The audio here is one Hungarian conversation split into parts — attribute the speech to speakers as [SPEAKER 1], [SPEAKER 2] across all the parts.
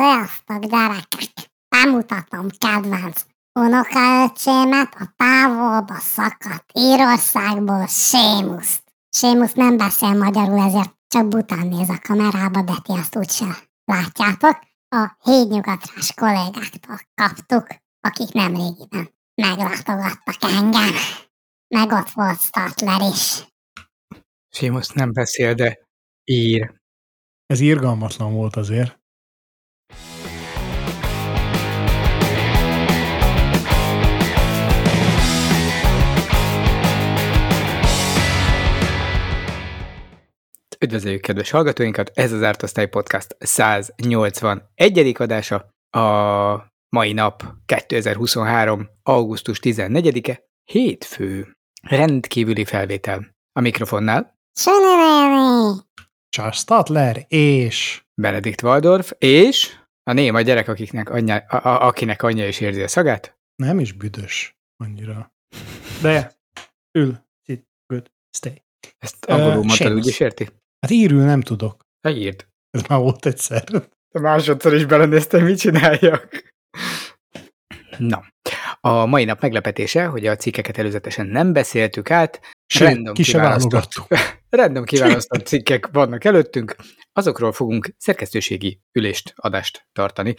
[SPEAKER 1] Sziasztok, gyerekek! Bemutatom kedvenc unokaöcsémet, a távolba szakadt Írországból, Sémuszt. Sémusz nem beszél magyarul, ezért csak bután néz a kamerába, de ti azt úgyse látjátok. A hídnyugatrás kollégáktól kaptuk, akik nem régiben meglátogattak engem. Meg ott volt Statler is.
[SPEAKER 2] Sémusz nem beszél, de ír.
[SPEAKER 3] Ez irgalmatlan volt azért.
[SPEAKER 2] Üdvözöljük kedves hallgatóinkat, ez az Ártasztály Podcast 181. adása. A mai nap 2023. augusztus 14-e, hétfő. Rendkívüli felvétel. A mikrofonnál!
[SPEAKER 3] Charles Statler és
[SPEAKER 2] Benedikt Waldorf, és a néma gyerek, akiknek anyja, a, a, akinek anyja is érzi a szagát.
[SPEAKER 3] nem is büdös annyira. De ül, sit, good, stay.
[SPEAKER 2] Ezt angolul
[SPEAKER 3] Ö,
[SPEAKER 2] mondtad,
[SPEAKER 3] Sémusz.
[SPEAKER 2] úgy is érti?
[SPEAKER 3] Hát írül nem tudok.
[SPEAKER 2] Ne írd.
[SPEAKER 3] Ez már volt egyszer.
[SPEAKER 2] De másodszor is belenéztem, mit csináljak. Na, a mai nap meglepetése, hogy a cikkeket előzetesen nem beszéltük át,
[SPEAKER 3] Se,
[SPEAKER 2] Random
[SPEAKER 3] ki
[SPEAKER 2] kiválasztott. random kiválasztott cikkek vannak előttünk, azokról fogunk szerkesztőségi ülést, adást tartani,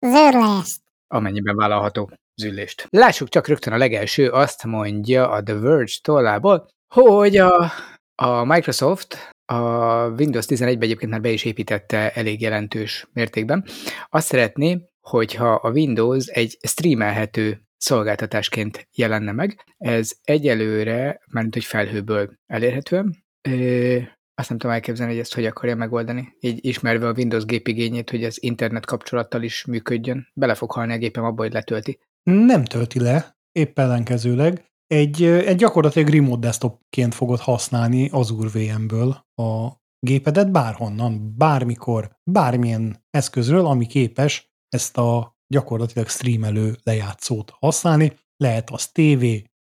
[SPEAKER 1] Zürlést!
[SPEAKER 2] amennyiben vállalható züllést. Lássuk csak rögtön a legelső, azt mondja a The Verge tollából, hogy a, a Microsoft a Windows 11-ben egyébként már be is építette elég jelentős mértékben. Azt szeretné, hogyha a Windows egy streamelhető szolgáltatásként jelenne meg. Ez egyelőre, mármint hogy felhőből elérhető. Ö, azt nem tudom elképzelni, hogy ezt hogy akarja megoldani. Így ismerve a Windows gépigényét, hogy az internet kapcsolattal is működjön. Bele fog halni a gépem abba, hogy letölti.
[SPEAKER 3] Nem tölti le, épp ellenkezőleg. Egy, egy gyakorlatilag remote desktopként fogod használni Azure VM-ből a gépedet bárhonnan, bármikor, bármilyen eszközről, ami képes ezt a gyakorlatilag streamelő lejátszót használni. Lehet az TV,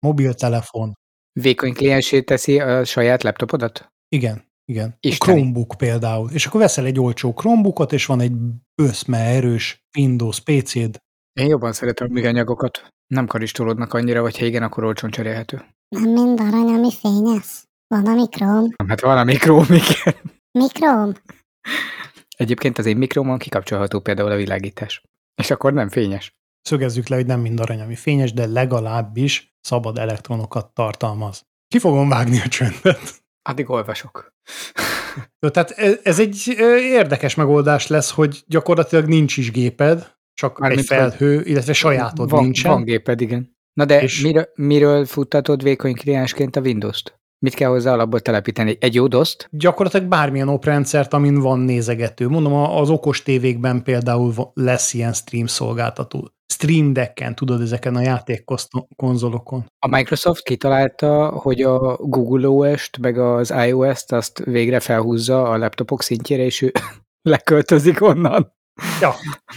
[SPEAKER 3] mobiltelefon,
[SPEAKER 2] Vékony kliensé teszi a saját laptopodat?
[SPEAKER 3] Igen, igen.
[SPEAKER 2] Isteni.
[SPEAKER 3] Chromebook például. És akkor veszel egy olcsó Chromebookot, és van egy böszme erős Windows PC-d.
[SPEAKER 2] Én jobban szeretem a műanyagokat. Nem karistolódnak annyira, vagy ha igen, akkor olcsón cserélhető.
[SPEAKER 1] Nem mind arany, ami fényes. Van a mikróm.
[SPEAKER 2] Hát van a mikróm, igen.
[SPEAKER 1] Mikróm?
[SPEAKER 2] Egyébként az én mikrómon kikapcsolható például a világítás. És akkor nem fényes.
[SPEAKER 3] Szögezzük le, hogy nem mind arany, ami fényes, de legalábbis szabad elektronokat tartalmaz. Ki fogom vágni a csöndet.
[SPEAKER 2] Addig olvasok.
[SPEAKER 3] Tehát ez ez egy érdekes megoldás lesz, hogy gyakorlatilag nincs is géped, csak
[SPEAKER 2] Mármint,
[SPEAKER 3] egy felhő, illetve sajátod
[SPEAKER 2] van,
[SPEAKER 3] nincsen.
[SPEAKER 2] Van géped, igen. Na de
[SPEAKER 3] És-
[SPEAKER 2] miről, miről futtatod vékony kliensként a Windows-t? Mit kell hozzá alapból telepíteni? Egy jó DOS-t?
[SPEAKER 3] Gyakorlatilag bármilyen oprendszert, amin van nézegető. Mondom, az okos tévékben például lesz ilyen stream szolgáltató. Stream Decken, tudod, ezeken a játékkonzolokon.
[SPEAKER 2] A Microsoft kitalálta, hogy a Google OS-t, meg az iOS-t azt végre felhúzza a laptopok szintjére, és ő leköltözik onnan.
[SPEAKER 3] Ja,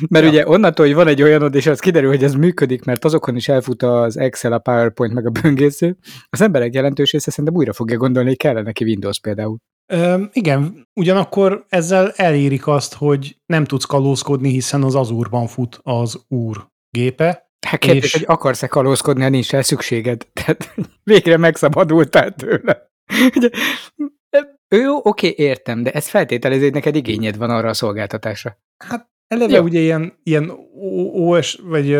[SPEAKER 2] Mert
[SPEAKER 3] Ja.
[SPEAKER 2] ugye onnantól, hogy van egy olyanod, és az kiderül, hogy ez működik, mert azokon is elfut az Excel, a PowerPoint, meg a böngésző, az emberek jelentős része szerintem újra fogja gondolni, hogy kellene neki Windows például.
[SPEAKER 3] Ö, igen, ugyanakkor ezzel elérik azt, hogy nem tudsz kalózkodni, hiszen az Azurban fut az úr gépe.
[SPEAKER 2] Hát kérdés,
[SPEAKER 3] És-
[SPEAKER 2] hogy akarsz-e kalózkodni, ha nincs rá szükséged. Tehát végre megszabadultál tőle. Ugye, ő oké, értem, de ez feltételezi, hogy neked igényed van arra a szolgáltatásra.
[SPEAKER 3] Hát eleve
[SPEAKER 2] Jó.
[SPEAKER 3] ugye ilyen, ilyen OS, vagy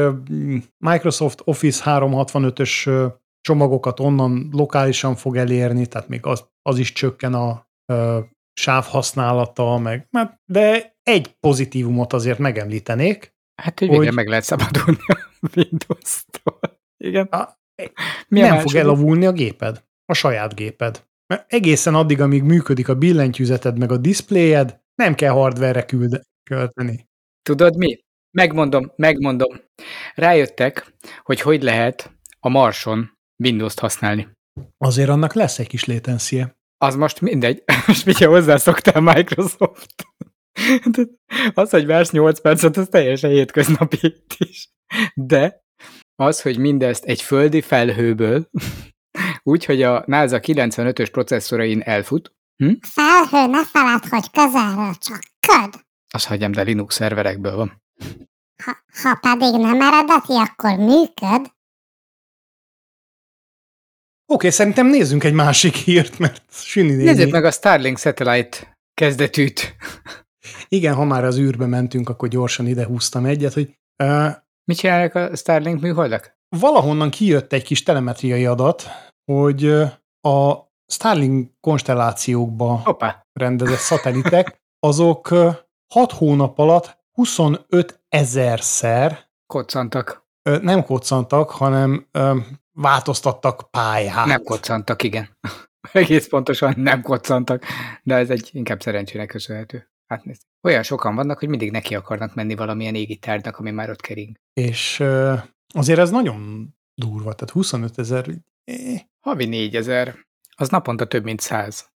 [SPEAKER 3] Microsoft Office 365-ös ö, csomagokat onnan lokálisan fog elérni, tehát még az, az is csökken a ö, sáv használata, meg, hát, de egy pozitívumot azért megemlítenék,
[SPEAKER 2] Hát, hogy végre
[SPEAKER 3] Hogy-
[SPEAKER 2] meg lehet szabadulni a Windows-tól. Igen.
[SPEAKER 3] A-
[SPEAKER 2] Mi a
[SPEAKER 3] nem fog elavulni a géped, a saját géped. Mert egészen addig, amíg működik a billentyűzeted meg a diszpléjed, nem kell hardware-re küld- költeni.
[SPEAKER 2] Tudod mi? Megmondom, megmondom. Rájöttek, hogy hogy lehet a Marson Windows-t használni.
[SPEAKER 3] Azért annak lesz egy kis latency
[SPEAKER 2] Az most mindegy. Most mindjárt hozzászoktál Microsoft. Az, hogy vársz 8 percet, az teljesen hétköznapi is. De az, hogy mindezt egy földi felhőből, úgy, hogy a NASA 95-ös processzorain elfut,
[SPEAKER 1] Felhő, ne feled, hogy közelről csak köd.
[SPEAKER 2] Azt hagyjam, de Linux szerverekből van.
[SPEAKER 1] Ha, ha pedig nem eredeti, akkor működ.
[SPEAKER 3] Oké, szerintem nézzünk egy másik hírt, mert Sini néni...
[SPEAKER 2] Nézzük meg a Starlink Satellite kezdetűt.
[SPEAKER 3] Igen, ha már az űrbe mentünk, akkor gyorsan ide húztam egyet, hogy uh,
[SPEAKER 2] Mit csinálnak a Starlink műholdak?
[SPEAKER 3] valahonnan kijött egy kis telemetriai adat, hogy a Starlink konstellációkba
[SPEAKER 2] Hoppá.
[SPEAKER 3] rendezett szatelitek, azok 6 hónap alatt 25 ezerszer
[SPEAKER 2] Koccantak.
[SPEAKER 3] ö, nem koccantak, hanem ö, változtattak pályát.
[SPEAKER 2] Nem koccantak, igen. Egész pontosan nem koccantak, de ez egy inkább szerencsének köszönhető. Hát nézd. Olyan sokan vannak, hogy mindig neki akarnak menni valamilyen égi tárgynak, ami már ott kering.
[SPEAKER 3] És ö, azért ez nagyon durva, tehát 25 ezer.
[SPEAKER 2] Havi 4000, az naponta több mint 100.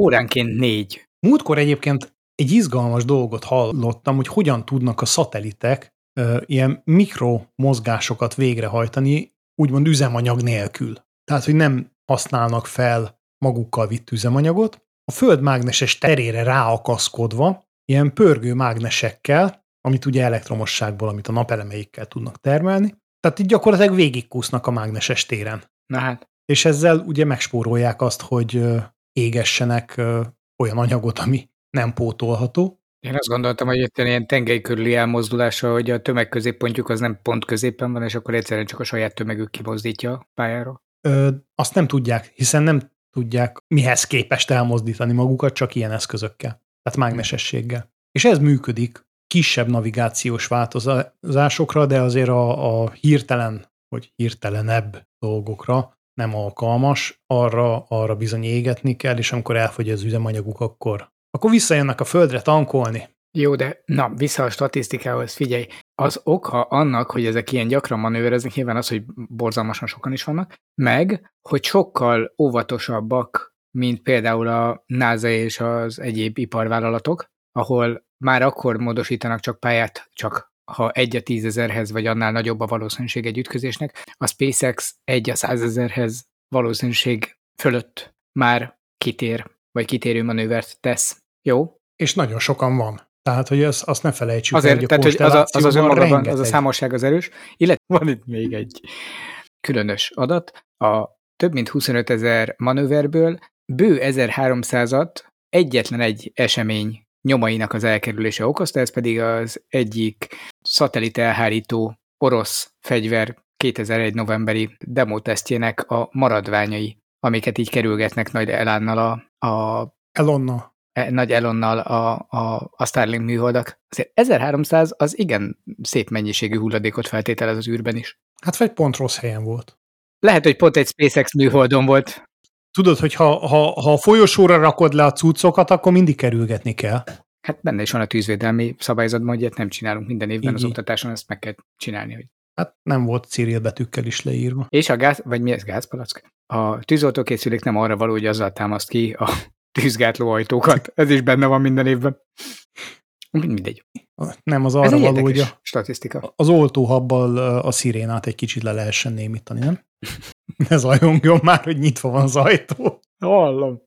[SPEAKER 2] Óránként négy.
[SPEAKER 3] Múltkor egyébként egy izgalmas dolgot hallottam, hogy hogyan tudnak a szatelitek ö, ilyen mikromozgásokat végrehajtani, úgymond üzemanyag nélkül. Tehát, hogy nem használnak fel magukkal vitt üzemanyagot, a föld mágneses terére ráakaszkodva, ilyen pörgő mágnesekkel, amit ugye elektromosságból, amit a napelemeikkel tudnak termelni, tehát így gyakorlatilag végigkúsznak a mágneses téren.
[SPEAKER 2] Na hát,
[SPEAKER 3] És ezzel ugye megspórolják azt, hogy égessenek olyan anyagot, ami nem pótolható.
[SPEAKER 2] én azt gondoltam, hogy itt ilyen tengely körüli elmozdulása, hogy a tömegközéppontjuk az nem pont középen van, és akkor egyszerűen csak a saját tömegük kimozdítja a pályáról.
[SPEAKER 3] Ö, azt nem tudják, hiszen nem tudják mihez képest elmozdítani magukat, csak ilyen eszközökkel, tehát mágnesességgel. És ez működik kisebb navigációs változásokra, de azért a, a hirtelen, vagy hirtelenebb dolgokra nem alkalmas, arra, arra bizony égetni kell, és amikor elfogy az üzemanyaguk, akkor, akkor visszajönnek a földre tankolni.
[SPEAKER 2] Jó, de na, vissza a statisztikához, figyelj. Az oka annak, hogy ezek ilyen gyakran manővereznek, nyilván az, hogy borzalmasan sokan is vannak, meg, hogy sokkal óvatosabbak, mint például a NASA és az egyéb iparvállalatok, ahol már akkor módosítanak csak pályát, csak ha egy a tízezerhez, vagy annál nagyobb a valószínűség egy ütközésnek, a SpaceX egy a százezerhez valószínűség fölött már kitér, vagy kitérő manővert tesz. Jó?
[SPEAKER 3] És nagyon sokan van. Tehát, hogy azt, azt ne felejtsük
[SPEAKER 2] Azért,
[SPEAKER 3] el, hogy
[SPEAKER 2] tehát, hogy az, a, az az önmagában, az a
[SPEAKER 3] rengeteg-
[SPEAKER 2] számosság az erős, illetve van itt még egy különös adat. A több mint 25 ezer manőverből bő 1300-at egyetlen egy esemény nyomainak az elkerülése okozta, ez pedig az egyik szatellit elhárító orosz fegyver 2001 novemberi demotesztjének a maradványai, amiket így kerülgetnek nagy elánnal a, a
[SPEAKER 3] Elonna.
[SPEAKER 2] E- nagy Elonnal a, a, a Starlink műholdak. Azért 1300 az igen szép mennyiségű hulladékot feltételez az űrben is.
[SPEAKER 3] Hát vagy pont rossz helyen volt.
[SPEAKER 2] Lehet, hogy pont egy SpaceX műholdon volt.
[SPEAKER 3] Tudod, hogy ha, ha, ha a folyosóra rakod le a cuccokat, akkor mindig kerülgetni kell.
[SPEAKER 2] Hát benne is van a tűzvédelmi szabályzatban, hogy ilyet nem csinálunk minden évben az
[SPEAKER 3] Így.
[SPEAKER 2] oktatáson, ezt meg kell csinálni. Hogy...
[SPEAKER 3] Hát nem volt Cyril betűkkel is leírva.
[SPEAKER 2] És a gáz, vagy mi ez gázpalack? A tűzoltókészülék nem arra való, hogy azzal támaszt ki a tűzgátló ajtókat. Ez is benne van minden évben. Mind- Mindegy.
[SPEAKER 3] Nem az arra való, hogy a,
[SPEAKER 2] statisztika.
[SPEAKER 3] az oltóhabbal a szirénát egy kicsit le lehessen némítani, nem? Ne zajongjon már, hogy nyitva van az ajtó.
[SPEAKER 2] Hallom.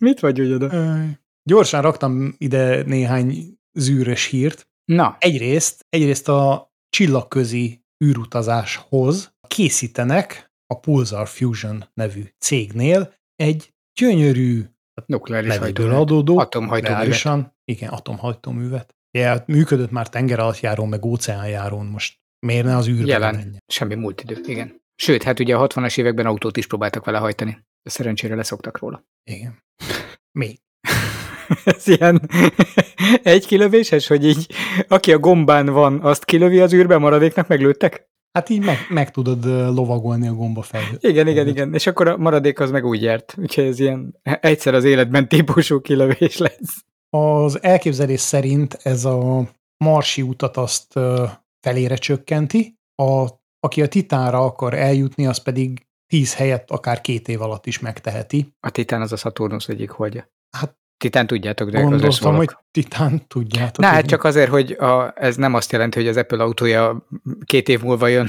[SPEAKER 2] Mit vagy úgy oda?
[SPEAKER 3] Gyorsan raktam ide néhány zűrös hírt.
[SPEAKER 2] Na,
[SPEAKER 3] Egyrészt, egyrészt a csillagközi űrutazáshoz készítenek a Pulsar Fusion nevű cégnél egy gyönyörű,
[SPEAKER 2] nukleáris
[SPEAKER 3] levegőből
[SPEAKER 2] hajtóművet.
[SPEAKER 3] adódó,
[SPEAKER 2] Atomhajtóművet.
[SPEAKER 3] igen, atomhajtóművet. Ja, hát működött már tenger alatt járón, meg óceánjárón, most miért ne az űrbe
[SPEAKER 2] Jelen.
[SPEAKER 3] menjen?
[SPEAKER 2] Semmi múlt idő, igen. Sőt, hát ugye a 60-as években autót is próbáltak vele hajtani. De szerencsére leszoktak róla.
[SPEAKER 3] Igen. Még.
[SPEAKER 2] Ez ilyen egy kilövéses, hogy így aki a gombán van, azt kilövi az űrbe, maradéknak meglőttek?
[SPEAKER 3] Hát így meg, meg tudod lovagolni a gomba fejét.
[SPEAKER 2] Igen, igen, igen. És akkor a maradék az meg úgy járt. Úgyhogy ez ilyen egyszer az életben típusú kilövés lesz.
[SPEAKER 3] Az elképzelés szerint ez a marsi utat azt felére csökkenti, a, aki a titánra akar eljutni, az pedig tíz helyett akár két év alatt is megteheti.
[SPEAKER 2] A Titán az a Saturnus egyik holdja.
[SPEAKER 3] Hát
[SPEAKER 2] Titán tudjátok, de
[SPEAKER 3] gondoltam, hogy titán tudjátok.
[SPEAKER 2] Na, hát csak azért, hogy a, ez nem azt jelenti, hogy az Apple autója két év múlva jön,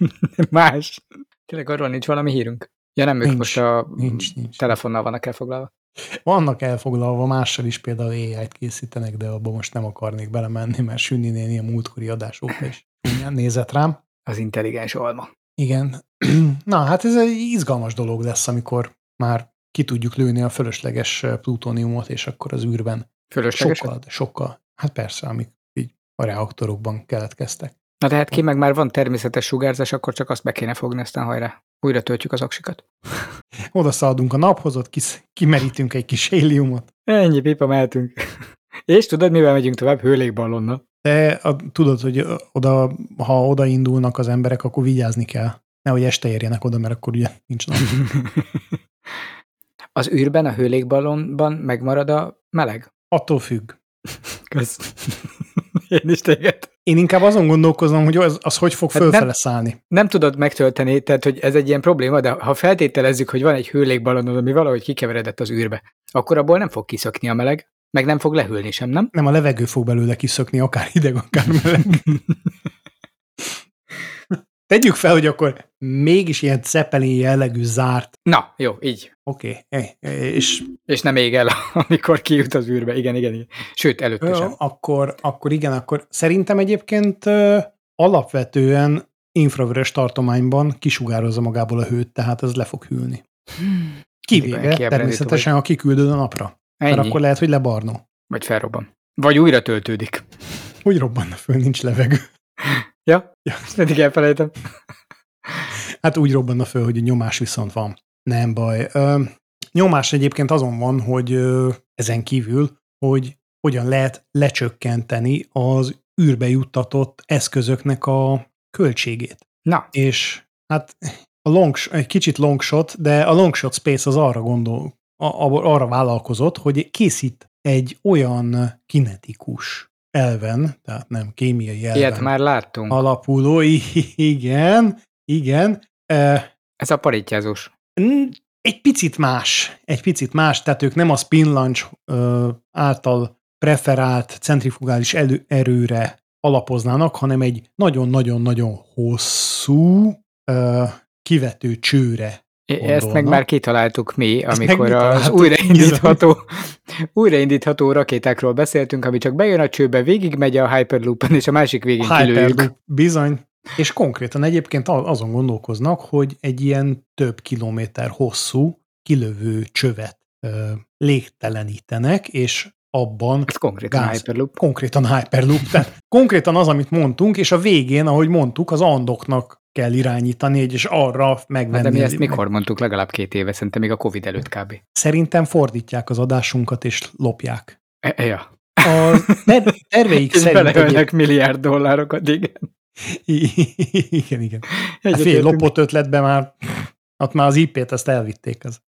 [SPEAKER 2] más. Tényleg arról nincs valami hírünk? Ja nem, ők
[SPEAKER 3] Nincs,
[SPEAKER 2] most a
[SPEAKER 3] nincs, nincs.
[SPEAKER 2] telefonnal vannak elfoglalva.
[SPEAKER 3] Vannak elfoglalva mással is, például AI-t készítenek, de abban most nem akarnék belemenni, mert Sünni néni a múltkori adásokra is nézett rám.
[SPEAKER 2] Az intelligens alma.
[SPEAKER 3] Igen. Na, hát ez egy izgalmas dolog lesz, amikor már ki tudjuk lőni a fölösleges plutóniumot, és akkor az űrben
[SPEAKER 2] Fölösleges?
[SPEAKER 3] sokkal, sokkal, hát persze, amik így a reaktorokban keletkeztek.
[SPEAKER 2] Na de hát ki meg már van természetes sugárzás, akkor csak azt be kéne fogni, aztán hajrá. Újra töltjük az aksikat.
[SPEAKER 3] Oda szaladunk a naphoz, ott kis, kimerítünk egy kis héliumot.
[SPEAKER 2] Ennyi, pipa, mehetünk. És tudod, mivel megyünk tovább? Hőlékballonnal.
[SPEAKER 3] De a, tudod, hogy oda, ha oda indulnak az emberek, akkor vigyázni kell. Nehogy este érjenek oda, mert akkor ugye nincs nap.
[SPEAKER 2] Az űrben, a hőlékballonban megmarad a meleg?
[SPEAKER 3] Attól függ.
[SPEAKER 2] Kösz. Én is téged.
[SPEAKER 3] Én inkább azon gondolkozom, hogy az, az hogy fog
[SPEAKER 2] Hát
[SPEAKER 3] fölfele
[SPEAKER 2] nem-
[SPEAKER 3] szállni.
[SPEAKER 2] Nem tudod megtölteni, tehát hogy ez egy ilyen probléma, de ha feltételezzük, hogy van egy hőlékballonod, ami valahogy kikeveredett az űrbe, akkor abból nem fog kiszökni a meleg, meg nem fog lehűlni sem, nem?
[SPEAKER 3] Nem a levegő fog belőle kiszökni, akár hideg, akár meleg. Tegyük fel, hogy akkor mégis ilyen Zeppelin jellegű zárt.
[SPEAKER 2] Na, jó, így.
[SPEAKER 3] Oké, okay. és
[SPEAKER 2] És nem ég el, amikor kijut az űrbe. Igen, igen, igen. Sőt, előtte
[SPEAKER 3] Ö,
[SPEAKER 2] sem.
[SPEAKER 3] akkor, akkor igen, akkor szerintem egyébként ö, alapvetően infravörös tartományban kisugározza magából a hőt, tehát ez le fog hűlni. Kivéve
[SPEAKER 2] kiábrándító
[SPEAKER 3] természetesen, ha kiküldöd a napra. Mert
[SPEAKER 2] Ennyi.
[SPEAKER 3] akkor lehet, hogy lebarnó.
[SPEAKER 2] Vagy felrobban. Vagy újra töltődik.
[SPEAKER 3] Úgy robbanna föl, nincs levegő.
[SPEAKER 2] Ja?
[SPEAKER 3] Ja.
[SPEAKER 2] Ezt mindig elfelejtem.
[SPEAKER 3] Hát úgy robbanna föl, hogy a nyomás viszont van. Nem baj. Ö, nyomás egyébként azon van, hogy ö, ezen kívül, hogy hogyan lehet lecsökkenteni az űrbe juttatott eszközöknek a költségét.
[SPEAKER 2] Na,
[SPEAKER 3] És hát a long, egy kicsit long shot, de a long shot space az arra gondol, a, a, arra vállalkozott, hogy készít egy olyan kinetikus elven, tehát nem kémiai elven
[SPEAKER 2] ilyet már láttunk.
[SPEAKER 3] alapuló, igen, igen,
[SPEAKER 2] Ez a paritjázós.
[SPEAKER 3] Egy picit más, egy picit más, tehát ők nem a spin launch ö, által preferált centrifugális elő, erőre alapoznának, hanem egy nagyon-nagyon-nagyon hosszú kivető csőre.
[SPEAKER 2] I- Ezt meg
[SPEAKER 3] gondolnak.
[SPEAKER 2] már kitaláltuk mi, amikor az újraindítható, újraindítható rakétákról beszéltünk, ami csak bejön a csőbe, végigmegy a Hyperloopen, és a másik végén kilőjük.
[SPEAKER 3] Hyperloop, bizony. És konkrétan egyébként a- azon gondolkoznak, hogy egy ilyen több kilométer hosszú kilövő csövet ö, légtelenítenek, és abban
[SPEAKER 2] Ez konkrétan
[SPEAKER 3] Gáz.
[SPEAKER 2] Hyperloop.
[SPEAKER 3] konkrétan Hyperloop, tehát konkrétan az, amit mondtunk, és a végén, ahogy mondtuk, az andoknak kell irányítani, és arra megvenni.
[SPEAKER 2] de mi ezt mikor mondtuk? Legalább két éve, szerintem még a Covid előtt kb.
[SPEAKER 3] Szerintem fordítják az adásunkat, és lopják.
[SPEAKER 2] E, e, ja.
[SPEAKER 3] A ter- terveik szerint...
[SPEAKER 2] Beleölnek milliárd dollárokat, igen.
[SPEAKER 3] igen, igen. Hát fél lopott ötletben már, ott már az IP-t ezt elvitték. Az.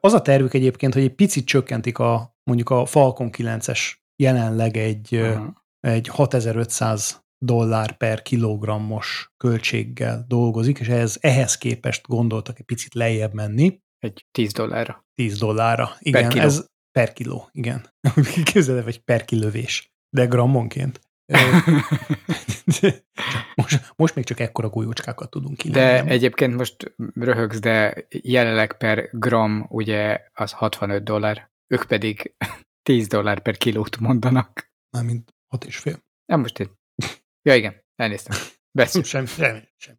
[SPEAKER 3] Az a tervük egyébként, hogy egy picit csökkentik a mondjuk a Falcon 9-es jelenleg egy,
[SPEAKER 2] Aha.
[SPEAKER 3] egy 6500 dollár per kilogrammos költséggel dolgozik, és ehhez, ehhez képest gondoltak egy picit lejjebb menni,
[SPEAKER 2] Egy 10 dollárra.
[SPEAKER 3] 10 dollárra. Igen,
[SPEAKER 2] kiló.
[SPEAKER 3] ez per kiló, igen. Képzeld el, hogy per kilövés, de grammonként. Most, most még csak ekkora golyócskákat tudunk kilőni.
[SPEAKER 2] De
[SPEAKER 3] nem?
[SPEAKER 2] egyébként most röhögsz, de jelenleg per gram ugye az 65 dollár, ők pedig 10 dollár per kilót mondanak.
[SPEAKER 3] Mármint hat és fél.
[SPEAKER 2] Nem most én. Ja igen, elnéztem. Beszélj.
[SPEAKER 3] Sem, sem, sem.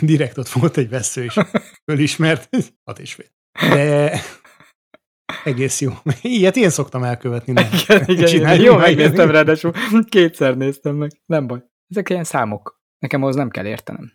[SPEAKER 3] Direkt ott volt egy vesző is. Fölismert. Hat és fél. De egész jó. Ilyet én szoktam elkövetni. Nem.
[SPEAKER 2] Igen, igen, igen. Jó,
[SPEAKER 3] meg.
[SPEAKER 2] megnéztem ráadásul. Kétszer néztem meg. Nem baj. Ezek ilyen számok. Nekem ahhoz nem kell értenem.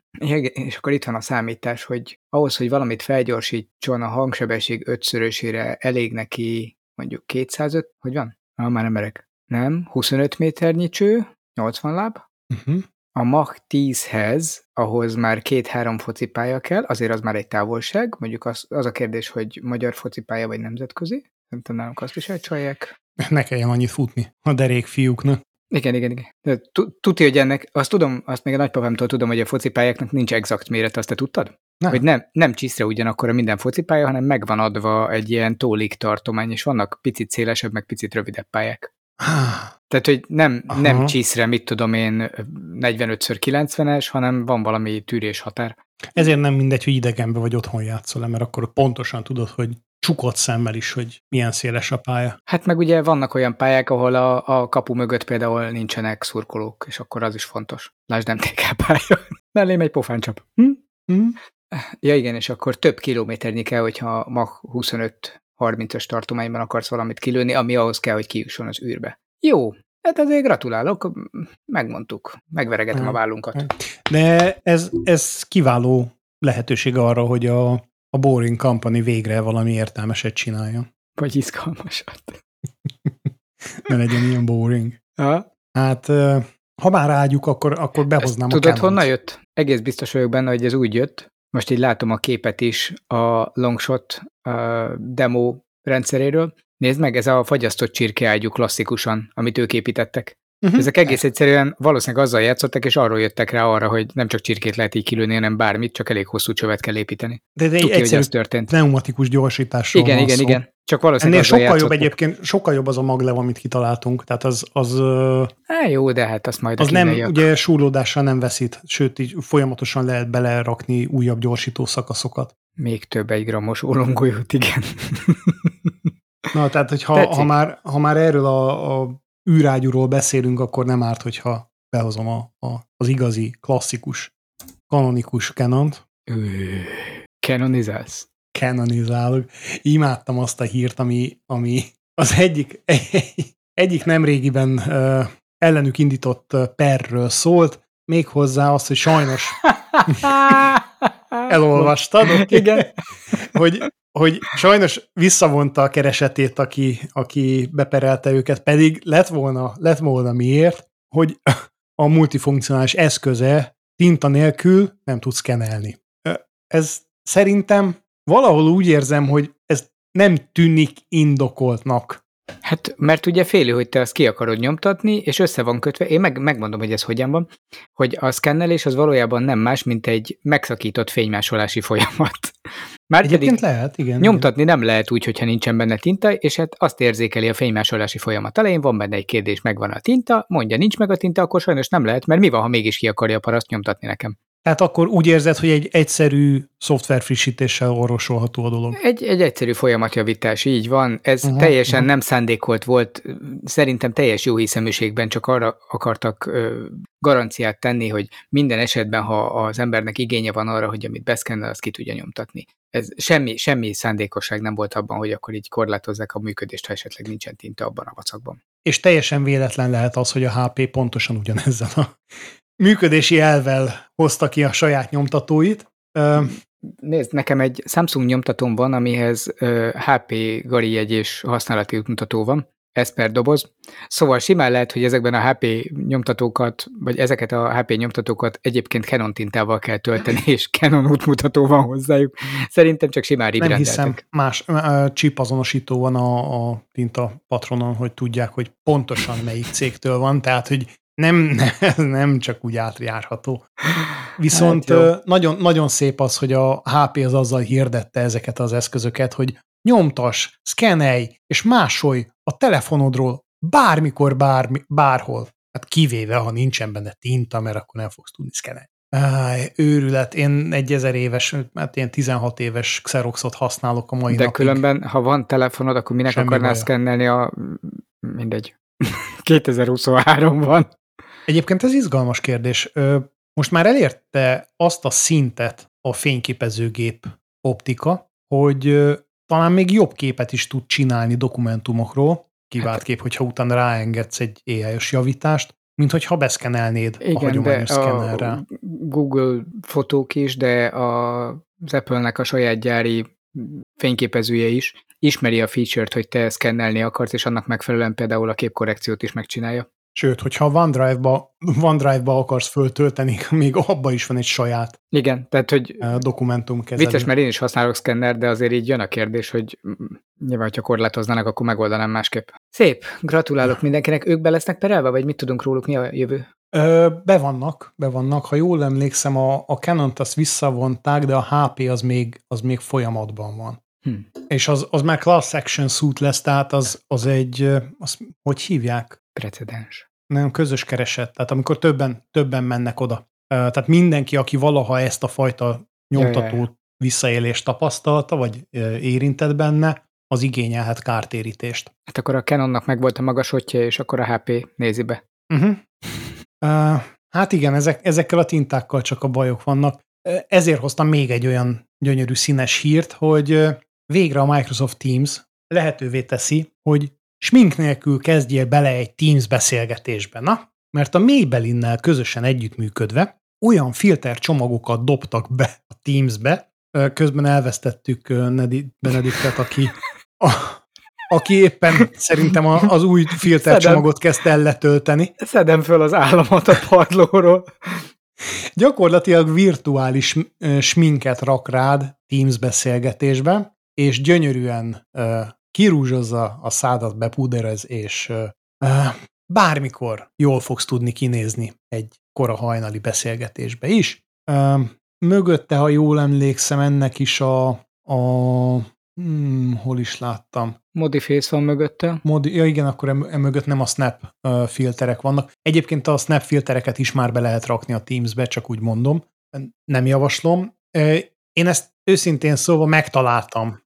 [SPEAKER 2] És akkor itt van a számítás, hogy ahhoz, hogy valamit felgyorsítson a hangsebesség ötszörösére, elég neki mondjuk 205, hogy van? Ah, már nem merek. Nem, 25 méternyi cső, 80 láb.
[SPEAKER 3] Uh-huh.
[SPEAKER 2] A Mach 10-hez, ahhoz már két-három focipálya kell, azért az már egy távolság. Mondjuk az, az a kérdés, hogy magyar focipálya vagy nemzetközi. Szerintem nálunk azt is elcsalják.
[SPEAKER 3] Ne kelljen annyit futni a derék fiúknak.
[SPEAKER 2] Igen, igen, igen. Tudja, hogy ennek, azt tudom, azt még a nagypapámtól tudom, hogy a focipályáknak nincs exakt méret, azt te tudtad?
[SPEAKER 3] Nem.
[SPEAKER 2] Hogy nem, nem csiszre ugyanakkor a minden focipálya, hanem megvan adva egy ilyen tólik tartomány, és vannak picit szélesebb, meg picit rövidebb pályák. Tehát, hogy nem,
[SPEAKER 3] Aha.
[SPEAKER 2] nem csiszre, mit tudom én, 45x90-es, hanem van valami tűrés határ.
[SPEAKER 3] Ezért nem mindegy, hogy idegenbe vagy otthon játszol mert akkor pontosan tudod, hogy csukott szemmel is, hogy milyen széles a pálya.
[SPEAKER 2] Hát meg ugye vannak olyan pályák, ahol a, a kapu mögött például nincsenek szurkolók, és akkor az is fontos. Lásd MTK pálya. Mellém egy pofáncsap. Hm? Hm? Ja igen, és akkor több kilométernyi kell, hogyha Mach 25-30-as tartományban akarsz valamit kilőni, ami ahhoz kell, hogy kijusson az űrbe. Jó, hát azért gratulálok, megmondtuk, megveregetem a vállunkat.
[SPEAKER 3] De ez, ez kiváló lehetőség arra, hogy a, a Boring Company végre valami értelmeset csináljon.
[SPEAKER 2] Vagy izgalmasat.
[SPEAKER 3] ne legyen ilyen boring.
[SPEAKER 2] Ha?
[SPEAKER 3] Hát, ha már rágyuk, akkor, akkor behoznám
[SPEAKER 2] Ezt
[SPEAKER 3] a
[SPEAKER 2] Tudod, honnan jött? Egész biztos vagyok benne, hogy ez úgy jött. Most így látom a képet is a Longshot demo rendszeréről. Nézd meg, ez a fagyasztott csirkeágyú klasszikusan, amit ők építettek.
[SPEAKER 3] Uh-huh.
[SPEAKER 2] Ezek egész egyszerűen valószínűleg azzal játszottak, és arról jöttek rá arra, hogy nem csak csirkét lehet így kilőni, hanem bármit, csak elég hosszú csövet kell építeni.
[SPEAKER 3] De ez egy
[SPEAKER 2] Tuki, hogy ez történt.
[SPEAKER 3] pneumatikus gyorsításról
[SPEAKER 2] Igen,
[SPEAKER 3] van
[SPEAKER 2] igen,
[SPEAKER 3] szó.
[SPEAKER 2] igen. Csak
[SPEAKER 3] Ennél
[SPEAKER 2] valószínűleg
[SPEAKER 3] sokkal
[SPEAKER 2] azzal
[SPEAKER 3] jobb egyébként, sokkal jobb az a maglev, amit kitaláltunk. Tehát az, az, ö,
[SPEAKER 2] Á, jó, de hát azt majd
[SPEAKER 3] az nem,
[SPEAKER 2] kínaiak.
[SPEAKER 3] ugye súrlódással nem veszít, sőt, így folyamatosan lehet belerakni újabb gyorsító szakaszokat.
[SPEAKER 2] Még több egy grammos ólomgolyót, igen.
[SPEAKER 3] Na, tehát, hogy ha, ha, már, ha már erről a, a űrágyúról beszélünk, akkor nem árt, hogyha behozom a, a, az igazi, klasszikus, kanonikus Canont,
[SPEAKER 2] Canonizálsz?
[SPEAKER 3] Canonizálok. Imádtam azt a hírt, ami, ami az egyik, egyik nemrégiben uh, ellenük indított perről szólt, méghozzá azt, hogy sajnos elolvastad, oké?
[SPEAKER 2] Igen.
[SPEAKER 3] hogy, hogy sajnos visszavonta a keresetét, aki, aki beperelte őket, pedig lett volna, lett volna miért, hogy a multifunkcionális eszköze tinta nélkül nem tud szkenelni. Ö, Ez szerintem valahol úgy érzem, hogy ez nem tűnik indokoltnak.
[SPEAKER 2] Hát, mert ugye félő, hogy te azt ki akarod nyomtatni, és össze van kötve, én meg, megmondom, hogy ez hogyan van, hogy a szkennelés az valójában nem más, mint egy megszakított fénymásolási folyamat. Már
[SPEAKER 3] Egyébként lehet, igen.
[SPEAKER 2] nyomtatni nem lehet úgy, hogyha nincsen benne tinta, és hát azt érzékeli a fénymásolási folyamat elején, van benne egy kérdés, megvan a tinta, mondja, nincs meg a tinta, akkor sajnos nem lehet, mert mi van, ha mégis ki akarja a paraszt nyomtatni nekem?
[SPEAKER 3] Tehát akkor úgy érzed, hogy egy egyszerű szoftver frissítéssel orvosolható a dolog.
[SPEAKER 2] Egy, egy egyszerű folyamatjavítás, így van. Ez uh-huh, teljesen
[SPEAKER 3] aha.
[SPEAKER 2] nem szándékolt volt, szerintem teljes jó hiszeműségben csak arra akartak ö, garanciát tenni, hogy minden esetben, ha az embernek igénye van arra, hogy amit beszkennel, azt ki tudja nyomtatni. Ez semmi, semmi szándékosság nem volt abban, hogy akkor így korlátozzák a működést, ha esetleg nincsen tinta abban a vacakban.
[SPEAKER 3] És teljesen véletlen lehet az, hogy a HP pontosan ugyanezzel a működési elvel hozta ki a saját nyomtatóit.
[SPEAKER 2] Nézd, nekem egy Samsung nyomtatóm van, amihez HP gari jegy és használati útmutató van, ez per doboz. Szóval simán lehet, hogy ezekben a HP nyomtatókat, vagy ezeket a HP nyomtatókat egyébként Canon tintával kell tölteni, és Canon útmutató van hozzájuk. Szerintem csak simán
[SPEAKER 3] nem hiszem, más chip azonosító van a, a tinta patronon, hogy tudják, hogy pontosan melyik cégtől van, tehát, hogy nem, nem, nem csak úgy átjárható. Viszont
[SPEAKER 2] Hát
[SPEAKER 3] nagyon, nagyon szép az, hogy a HP az azzal hirdette ezeket az eszközöket, hogy nyomtas, szkenelj, és másolj a telefonodról bármikor, bármi, bárhol. Hát kivéve, ha nincsen benne tinta, mert akkor nem fogsz tudni szkenelni. Áj, őrület. Én egy ezer éves, hát ilyen 16 éves Xeroxot használok a mai
[SPEAKER 2] De
[SPEAKER 3] napig.
[SPEAKER 2] különben, ha van telefonod, akkor minek
[SPEAKER 3] Semmi
[SPEAKER 2] akarnál szkennelni a... mindegy. 2023 van.
[SPEAKER 3] Egyébként ez izgalmas kérdés. Most már elérte azt a szintet a fényképezőgép optika, hogy talán még jobb képet is tud csinálni dokumentumokról, kivált
[SPEAKER 2] Hát-
[SPEAKER 3] kép, hogyha utána ráengedsz egy AI-os javítást, mint hogyha beszkenelnéd a
[SPEAKER 2] Igen, de
[SPEAKER 3] hagyományos
[SPEAKER 2] a
[SPEAKER 3] szkennerrel.
[SPEAKER 2] Google fotók is, de a, az Apple-nek a saját gyári fényképezője is ismeri a feature-t, hogy te szkennelni akarsz, és annak megfelelően például a képkorrekciót is megcsinálja.
[SPEAKER 3] Sőt, hogyha OneDrive-ba, OneDrive-ba akarsz föltölteni, még abba is van egy saját
[SPEAKER 2] Igen, tehát, hogy
[SPEAKER 3] ö, dokumentumkezelő.
[SPEAKER 2] vicces, mert én is használok szkenner, de azért így jön a kérdés, hogy nyilván, ha korlátoznának, akkor megoldanám másképp. Szép, gratulálok mindenkinek. Ők be lesznek perelve, vagy mit tudunk róluk, mi a jövő?
[SPEAKER 3] Ö, be vannak, be vannak. Ha jól emlékszem, a, a Canon-t azt visszavonták, de a HP az még, az még folyamatban van.
[SPEAKER 2] Hm.
[SPEAKER 3] És az, az már class action suit lesz, tehát az, az egy, az, hogy hívják?
[SPEAKER 2] Precedens.
[SPEAKER 3] Nem, közös kereset, tehát amikor többen, többen mennek oda. Tehát mindenki, aki valaha ezt a fajta nyomtatót visszaélést tapasztalta, vagy érintett benne, az igényelhet kártérítést.
[SPEAKER 2] Hát akkor a Canonnak meg volt a magasotja, és akkor a HP nézi be.
[SPEAKER 3] Uh-huh. Uh, hát igen, ezek, ezekkel a tintákkal csak a bajok vannak. Ezért hoztam még egy olyan gyönyörű színes hírt, hogy végre a Microsoft Teams lehetővé teszi, hogy smink nélkül kezdjél bele egy Teams beszélgetésbe. Na, mert a Maybellinnel közösen együttműködve olyan filter csomagokat dobtak be a Teamsbe, közben elvesztettük Benediktet, aki, a, aki éppen szerintem az új filter csomagot kezdte el letölteni.
[SPEAKER 2] Szedem föl az államot a padlóról.
[SPEAKER 3] Gyakorlatilag virtuális sminket rak rád Teams beszélgetésbe, és gyönyörűen kirúzsozza a szádat, bepúderez, és uh, bármikor jól fogsz tudni kinézni egy kora hajnali beszélgetésbe is. Uh, mögötte, ha jól emlékszem, ennek is a, a hmm, hol is láttam?
[SPEAKER 2] Modiface van mögötte.
[SPEAKER 3] Modi, ja igen, akkor em, mögött nem a Snap uh, filterek vannak. Egyébként a Snap filtereket is már be lehet rakni a Teams-be, csak úgy mondom. Nem javaslom. Uh, én ezt őszintén szóval megtaláltam.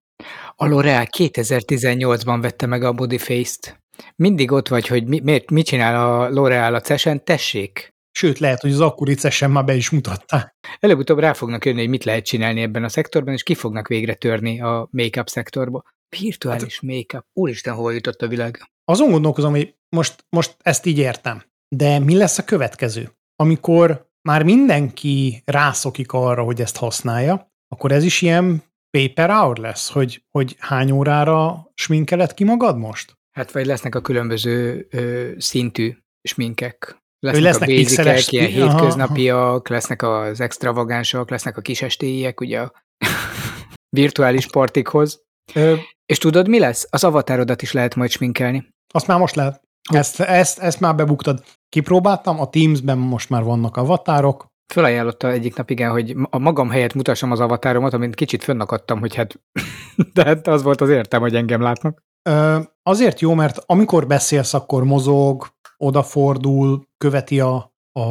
[SPEAKER 2] A L'Oreal 2018-ban vette meg a Bodyface-t. Mindig ott vagy, hogy mi, miért, mit csinál a L'Oreal a CES-en, tessék.
[SPEAKER 3] Sőt, lehet, hogy az akkori CES-en már be is mutatta.
[SPEAKER 2] Előbb-utóbb rá fognak jönni, hogy mit lehet csinálni ebben a szektorban, és ki fognak végre törni a make-up szektorba. Virtuális hát, make-up. Úristen, hol jutott a világ?
[SPEAKER 3] Azon gondolkozom, hogy most, most ezt így értem. De mi lesz a következő? Amikor már mindenki rászokik arra, hogy ezt használja, akkor ez is ilyen paper hour lesz, hogy, hogy hány órára sminkeled ki magad most?
[SPEAKER 2] Hát vagy lesznek a különböző ö, szintű sminkek. Lesznek, lesznek a basicek, ilyen hétköznapiak, lesznek az extravagánsok, lesznek a kisestéiek, ugye a virtuális partikhoz. Ö, És tudod, mi lesz? Az avatárodat is lehet majd sminkelni.
[SPEAKER 3] Azt már most lehet. Ezt, ezt, ezt már bebuktad. Kipróbáltam, a Teams-ben most már vannak avatárok,
[SPEAKER 2] Fölajánlotta egyik nap, igen, hogy a magam helyett mutassam az avatáromat, amint kicsit fönnakadtam, hogy hát, de hát az volt az értem, hogy engem látnak.
[SPEAKER 3] Ö, azért jó, mert amikor beszélsz, akkor mozog, odafordul, követi a, a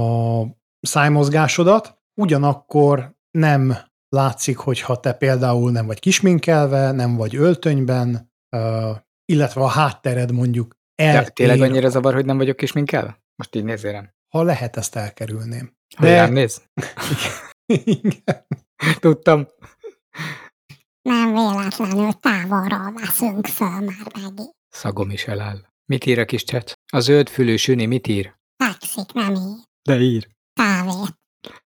[SPEAKER 3] szájmozgásodat, ugyanakkor nem látszik, hogyha te például nem vagy kisminkelve, nem vagy öltönyben, ö, illetve a háttered mondjuk
[SPEAKER 2] eltér. De tényleg annyira zavar, hogy nem vagyok kisminkelve? Most így nézzérem.
[SPEAKER 3] Ha lehet, ezt elkerülném.
[SPEAKER 2] De... Nem néz? Igen. Tudtam.
[SPEAKER 1] Nem véletlenül távolról veszünk föl már megint.
[SPEAKER 2] Szagom is eláll. Mit ír a kis cset? A zöld fülű süni mit ír?
[SPEAKER 1] Fekszik, nem ír.
[SPEAKER 2] De ír.
[SPEAKER 1] Kávét.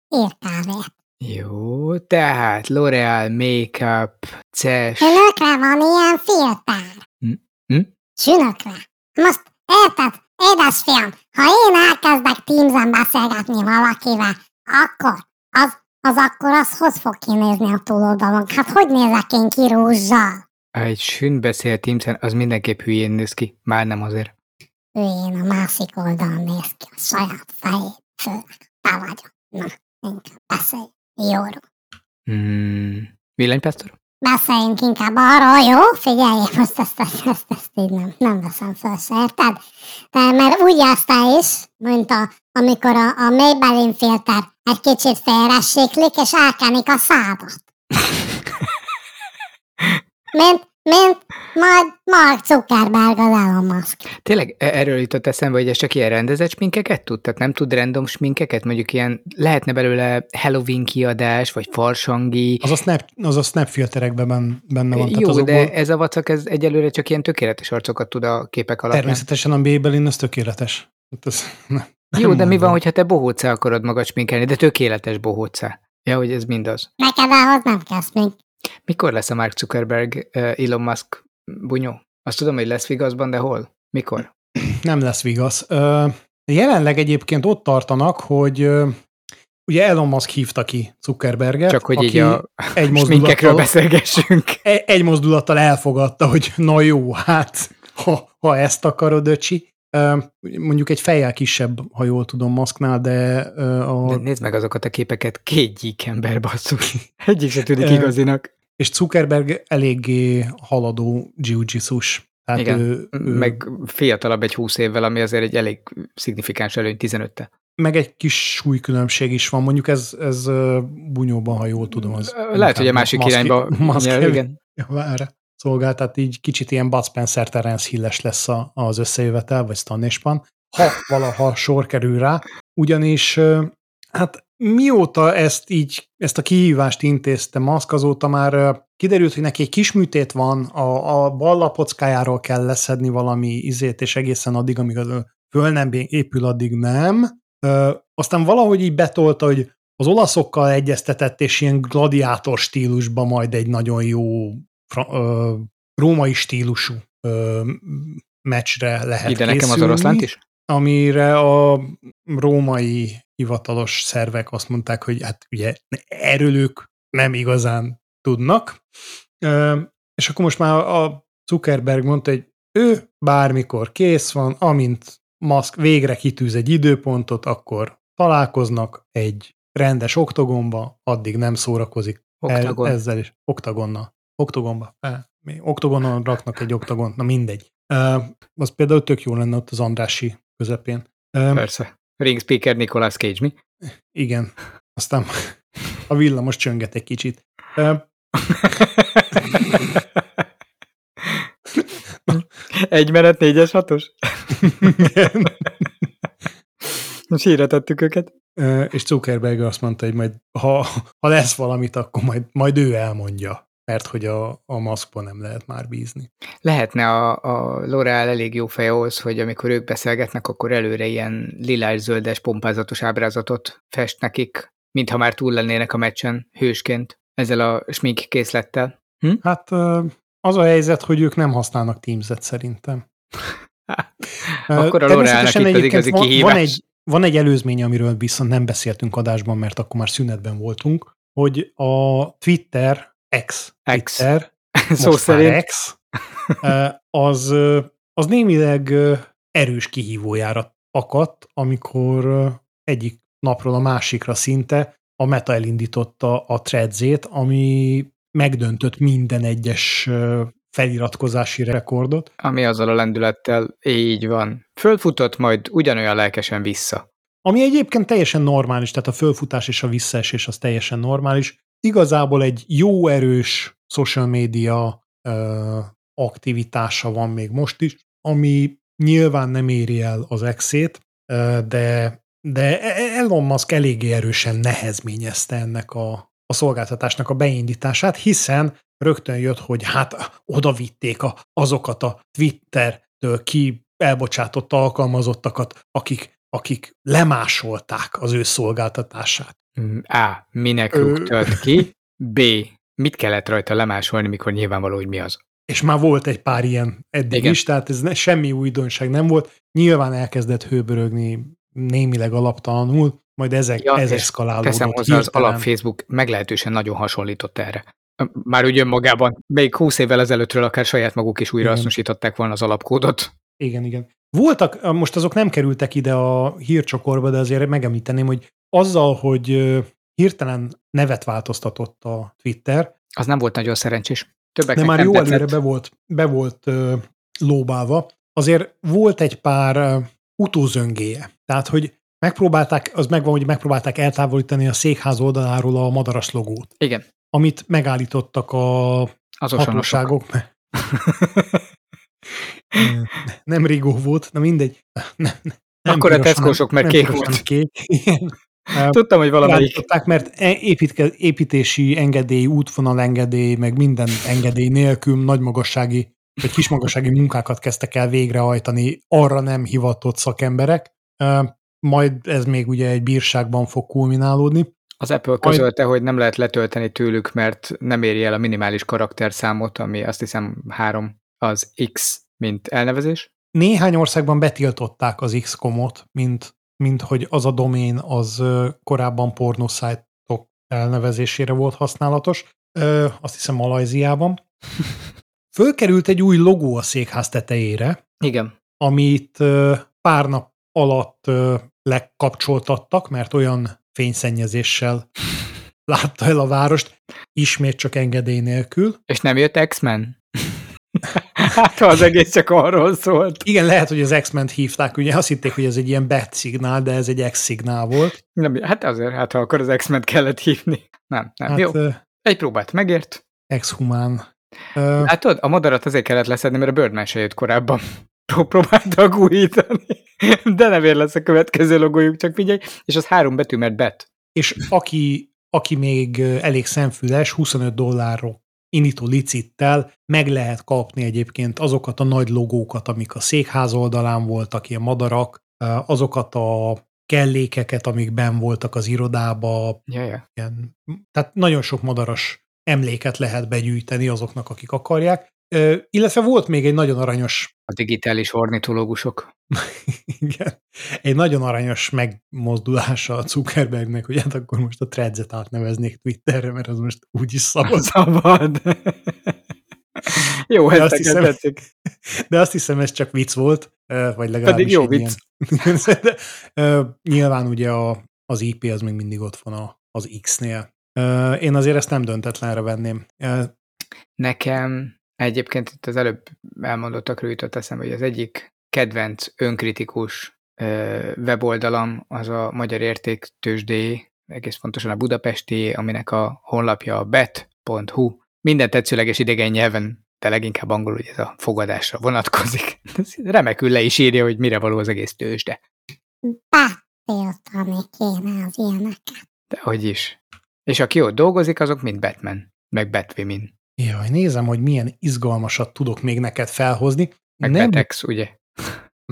[SPEAKER 1] Ír kávét.
[SPEAKER 2] Jó, tehát L'Oreal, Makeup, CES.
[SPEAKER 1] Sünökre van ilyen filter.
[SPEAKER 2] Hm? hm?
[SPEAKER 1] Sünökre. Most érted? Édesfiam, ha én elkezdek Teams-en beszélgetni valakivel, akkor az, az akkor az hogy fog kinézni a túloldalon? Hát hogy nézek én ki rózsal?
[SPEAKER 2] Egy sűn beszél Teams-en, az mindenképp hülyén néz ki. Már nem azért.
[SPEAKER 1] Hülyén a másik oldalon néz ki, a saját fejét, főleg. Te vagyok. Na, inkább beszélj. Jóról.
[SPEAKER 2] Hmm. Villanypásztor?
[SPEAKER 1] Beszéljünk inkább arról, jó? Figyelj, most ezt, ezt, ezt, ezt így nem, nem veszem fel se, érted? Mert úgy jártál is, mint a, amikor a, a Maybelline filter egy kicsit félresiklik, és elkenik a szádat. mint, mint majd Mark Zuckerberg az Elon Musk.
[SPEAKER 2] Tényleg e- erről jutott eszembe, hogy ez csak ilyen rendezett sminkeket tud? Tehát nem tud random sminkeket? Mondjuk ilyen, lehetne belőle Halloween kiadás, vagy farsangi.
[SPEAKER 3] Az a snap, az a snap filterekben benne van.
[SPEAKER 2] Jó, de ez a vacak, ez egyelőre csak ilyen tökéletes arcokat tud a képek alapján.
[SPEAKER 3] Természetesen a Maybelline az tökéletes. Hát ez
[SPEAKER 2] nem, Jó, de mi van, hogyha te bohócá akarod magad sminkelni, de tökéletes bohócá? Ja, hogy ez mindaz.
[SPEAKER 1] Neked ahhoz nem kell smink.
[SPEAKER 2] Mikor lesz a Mark Zuckerberg, Elon Musk bunyó? Azt tudom, hogy lesz Vegasban, de hol? Mikor?
[SPEAKER 3] Nem lesz Vegas. Jelenleg egyébként ott tartanak, hogy ugye Elon Musk hívta ki Zuckerberget.
[SPEAKER 2] Csak hogy így a egy sminkekről beszélgessünk.
[SPEAKER 3] E, egy mozdulattal elfogadta, hogy na jó, hát ha, ha ezt akarod, öcsi. Mondjuk egy fejjel kisebb, ha jól tudom, Musknál, de... A...
[SPEAKER 2] De nézd meg azokat a képeket, két gyík ember basszus. Egyik se tűnik igazinak.
[SPEAKER 3] És Zuckerberg eléggé haladó jiu
[SPEAKER 2] Tehát Igen, ő, ő... meg fiatalabb egy húsz évvel, ami azért egy elég szignifikáns előny 15-te.
[SPEAKER 3] meg egy kis súlykülönbség is van. Mondjuk ez, ez bunyóban, ha jól tudom, az
[SPEAKER 2] Lehet, hogy a másik maszk, irányba
[SPEAKER 3] maszk, igen. Erre szolgál, tehát így kicsit ilyen Bud Spencer Terence Hilles lesz a, az összejövetel, vagy Stannisban, ha valaha sor kerül rá, ugyanis hát mióta ezt így, ezt a kihívást intézte Musk, azóta már kiderült, hogy neki egy kis műtét van, a, a ballapockájáról kell leszedni valami izét, és egészen addig, amíg az föl nem épül, addig nem. Ö, aztán valahogy így betolta, hogy az olaszokkal egyeztetett, és ilyen gladiátor stílusban majd egy nagyon jó fra, ö, római stílusú ö, meccsre lehet
[SPEAKER 2] Ide készülni, nekem az oroszlánt is?
[SPEAKER 3] Amire a római hivatalos szervek azt mondták, hogy hát ugye erről ők nem igazán tudnak. És akkor most már a Zuckerberg mondta, hogy ő bármikor kész van, amint Musk végre kitűz egy időpontot, akkor találkoznak egy rendes oktogonba, addig nem szórakozik Oktagon. ezzel is. Oktagonnal. Oktogonba. Oktogonon raknak egy oktagont, na mindegy. Az például tök jó lenne ott az Andrási közepén.
[SPEAKER 2] Persze. Ring speaker Nicolas Cage, mi?
[SPEAKER 3] Igen. Aztán a villamos csönget egy kicsit.
[SPEAKER 2] Egy menet, négyes, hatos? Sírra tettük őket.
[SPEAKER 3] És Zuckerberg azt mondta, hogy majd, ha, ha lesz valamit, akkor majd, majd ő elmondja mert hogy a, a maszkban nem lehet már bízni.
[SPEAKER 2] Lehetne a, a L'Oreal elég jó fej ahhoz, hogy amikor ők beszélgetnek, akkor előre ilyen lilás-zöldes pompázatos ábrázatot fest nekik, mintha már túl lennének a meccsen hősként ezzel a smink készlettel.
[SPEAKER 3] Hm? Hát az a helyzet, hogy ők nem használnak Teams-et szerintem.
[SPEAKER 2] akkor a L'Orealnak itt az igazi van, kihívás.
[SPEAKER 3] Van egy, van egy előzmény, amiről viszont nem beszéltünk adásban, mert akkor már szünetben voltunk, hogy a Twitter, X, X. Twitter,
[SPEAKER 2] Szó szerint.
[SPEAKER 3] X, az, az némileg erős kihívójára akadt, amikor egyik napról a másikra szinte a Meta elindította a threads ami megdöntött minden egyes feliratkozási rekordot.
[SPEAKER 2] Ami azzal a lendülettel így van. Fölfutott, majd ugyanolyan lelkesen vissza.
[SPEAKER 3] Ami egyébként teljesen normális, tehát a fölfutás és a visszaesés az teljesen normális. Igazából egy jó erős social media ö, aktivitása van még most is, ami nyilván nem éri el az exét, de, de Elon Musk eléggé erősen nehezményezte ennek a, a szolgáltatásnak a beindítását, hiszen rögtön jött, hogy hát oda vitték a, azokat a Twitter-től ki elbocsátott alkalmazottakat, akik, akik lemásolták az ő szolgáltatását.
[SPEAKER 2] A. Minek rúgtad ki? B. Mit kellett rajta lemásolni, mikor nyilvánvaló, hogy mi az?
[SPEAKER 3] És már volt egy pár ilyen eddig Igen. is, tehát ez ne, semmi újdonság nem volt. Nyilván elkezdett hőbörögni némileg alaptalanul, majd ezek, ja, ez eszkalálódott.
[SPEAKER 2] Teszem hozzá, az alap Facebook meglehetősen nagyon hasonlított erre. Már úgy önmagában, még 20 évvel ezelőttről akár saját maguk is újra hasznosították volna az alapkódot.
[SPEAKER 3] Igen, igen. Voltak, most azok nem kerültek ide a hírcsokorba, de azért megemlíteném, hogy azzal, hogy hirtelen nevet változtatott a Twitter.
[SPEAKER 2] Az nem volt nagyon szerencsés. Többeknek
[SPEAKER 3] de már
[SPEAKER 2] jó
[SPEAKER 3] előre be volt, be volt uh, lóbálva. Azért volt egy pár utózöngéje. Tehát, hogy megpróbálták, az megvan, hogy megpróbálták eltávolítani a székház oldaláról a madaras logót.
[SPEAKER 2] Igen.
[SPEAKER 3] Amit megállítottak a
[SPEAKER 2] az
[SPEAKER 3] hatóságok. nem rigó volt, na mindegy.
[SPEAKER 2] Nem, nem Akkor piros, a teckósok, mert kék volt.
[SPEAKER 3] Kék.
[SPEAKER 2] Tudtam, hogy valamelyik.
[SPEAKER 3] mert e- építke, építési engedély, útvonal engedély, meg minden engedély nélkül nagy magassági, vagy kis magassági munkákat kezdtek el végrehajtani arra nem hivatott szakemberek. Majd ez még ugye egy bírságban fog kulminálódni.
[SPEAKER 2] Az Apple közölte, hogy nem lehet letölteni tőlük, mert nem éri el a minimális karakterszámot, ami azt hiszem három az X, mint elnevezés.
[SPEAKER 3] Néhány országban betiltották az X-komot, mint, mint hogy az a domén az korábban pornoszájtok elnevezésére volt használatos. Ö, azt hiszem Malajziában. Fölkerült egy új logó a székház tetejére.
[SPEAKER 2] Igen.
[SPEAKER 3] Amit pár nap alatt lekapcsoltattak, mert olyan fényszennyezéssel látta el a várost, ismét csak engedély nélkül.
[SPEAKER 2] És nem jött X-Men? Hát, ha az egész csak arról szólt.
[SPEAKER 3] Igen, lehet, hogy az X-ment hívták, ugye azt hitték, hogy ez egy ilyen bet szignál, de ez egy X szignál volt.
[SPEAKER 2] Nem, hát azért, hát ha akkor az X-ment kellett hívni. Nem, nem, hát, jó. Egy próbát megért.
[SPEAKER 3] Ex-humán.
[SPEAKER 2] Hát tudod, a madarat azért kellett leszedni, mert a Birdman se jött korábban. Próbálta újítani. De nem ér lesz a következő logójuk, csak figyelj. És az három betű, mert bet.
[SPEAKER 3] És aki, aki még elég szemfüles, 25 dollárról indító licittel meg lehet kapni egyébként azokat a nagy logókat, amik a székház oldalán voltak, ilyen madarak, azokat a kellékeket, amik ben voltak az irodába.
[SPEAKER 2] Ja, ja.
[SPEAKER 3] Ilyen, tehát nagyon sok madaras emléket lehet begyűjteni azoknak, akik akarják. Ö, illetve volt még egy nagyon aranyos...
[SPEAKER 2] A digitális ornitológusok.
[SPEAKER 3] Igen. Egy nagyon aranyos megmozdulása a Zuckerbergnek, hogy hát akkor most a Threads-et átneveznék Twitterre, mert az most úgyis szabad.
[SPEAKER 2] Szabad. jó, de azt, hiszem, tetszik.
[SPEAKER 3] de azt hiszem, ez csak vicc volt, vagy legalábbis
[SPEAKER 2] Pedig jó vicc.
[SPEAKER 3] Ilyen. de, uh, nyilván ugye a, az IP az még mindig ott van a, az X-nél. Uh, én azért ezt nem döntetlenre venném. Uh,
[SPEAKER 2] Nekem egyébként itt az előbb elmondottakról jutott eszembe, hogy az egyik kedvenc önkritikus uh, weboldalam az a Magyar Értéktősdé, egész pontosan a Budapesti, aminek a honlapja a bet.hu. Minden tetszőleges idegen nyelven, de leginkább angolul, hogy ez a fogadásra vonatkozik. Remekül le is írja, hogy mire való az egész tőzsde.
[SPEAKER 1] Betiltani kéne az ilyeneket.
[SPEAKER 2] De hogy is. És aki ott dolgozik, azok mind Batman, meg Batwomen.
[SPEAKER 3] Jaj, nézem, hogy milyen izgalmasat tudok még neked felhozni.
[SPEAKER 2] Meg Nem... Betex, ugye?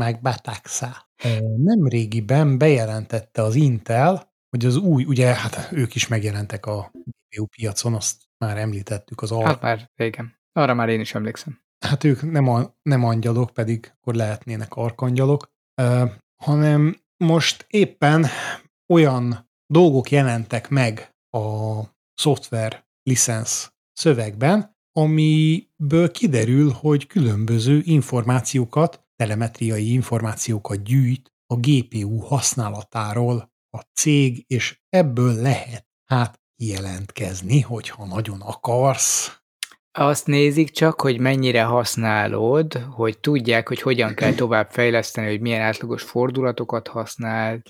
[SPEAKER 3] Meg Betexa. Nem régiben bejelentette az Intel, hogy az új, ugye, hát ők is megjelentek a GPU piacon, azt már említettük az
[SPEAKER 2] al... Hát már régen. Arra már én is emlékszem.
[SPEAKER 3] Hát ők nem, a, nem angyalok, pedig akkor lehetnének arkangyalok, uh, hanem most éppen olyan dolgok jelentek meg a szoftver licensz szövegben, amiből kiderül, hogy különböző információkat, telemetriai információkat gyűjt a GPU használatáról a cég, és ebből lehet hát jelentkezni, hogyha nagyon akarsz.
[SPEAKER 2] Azt nézik csak, hogy mennyire használod, hogy tudják, hogy hogyan kell tovább fejleszteni, hogy milyen átlagos fordulatokat használ,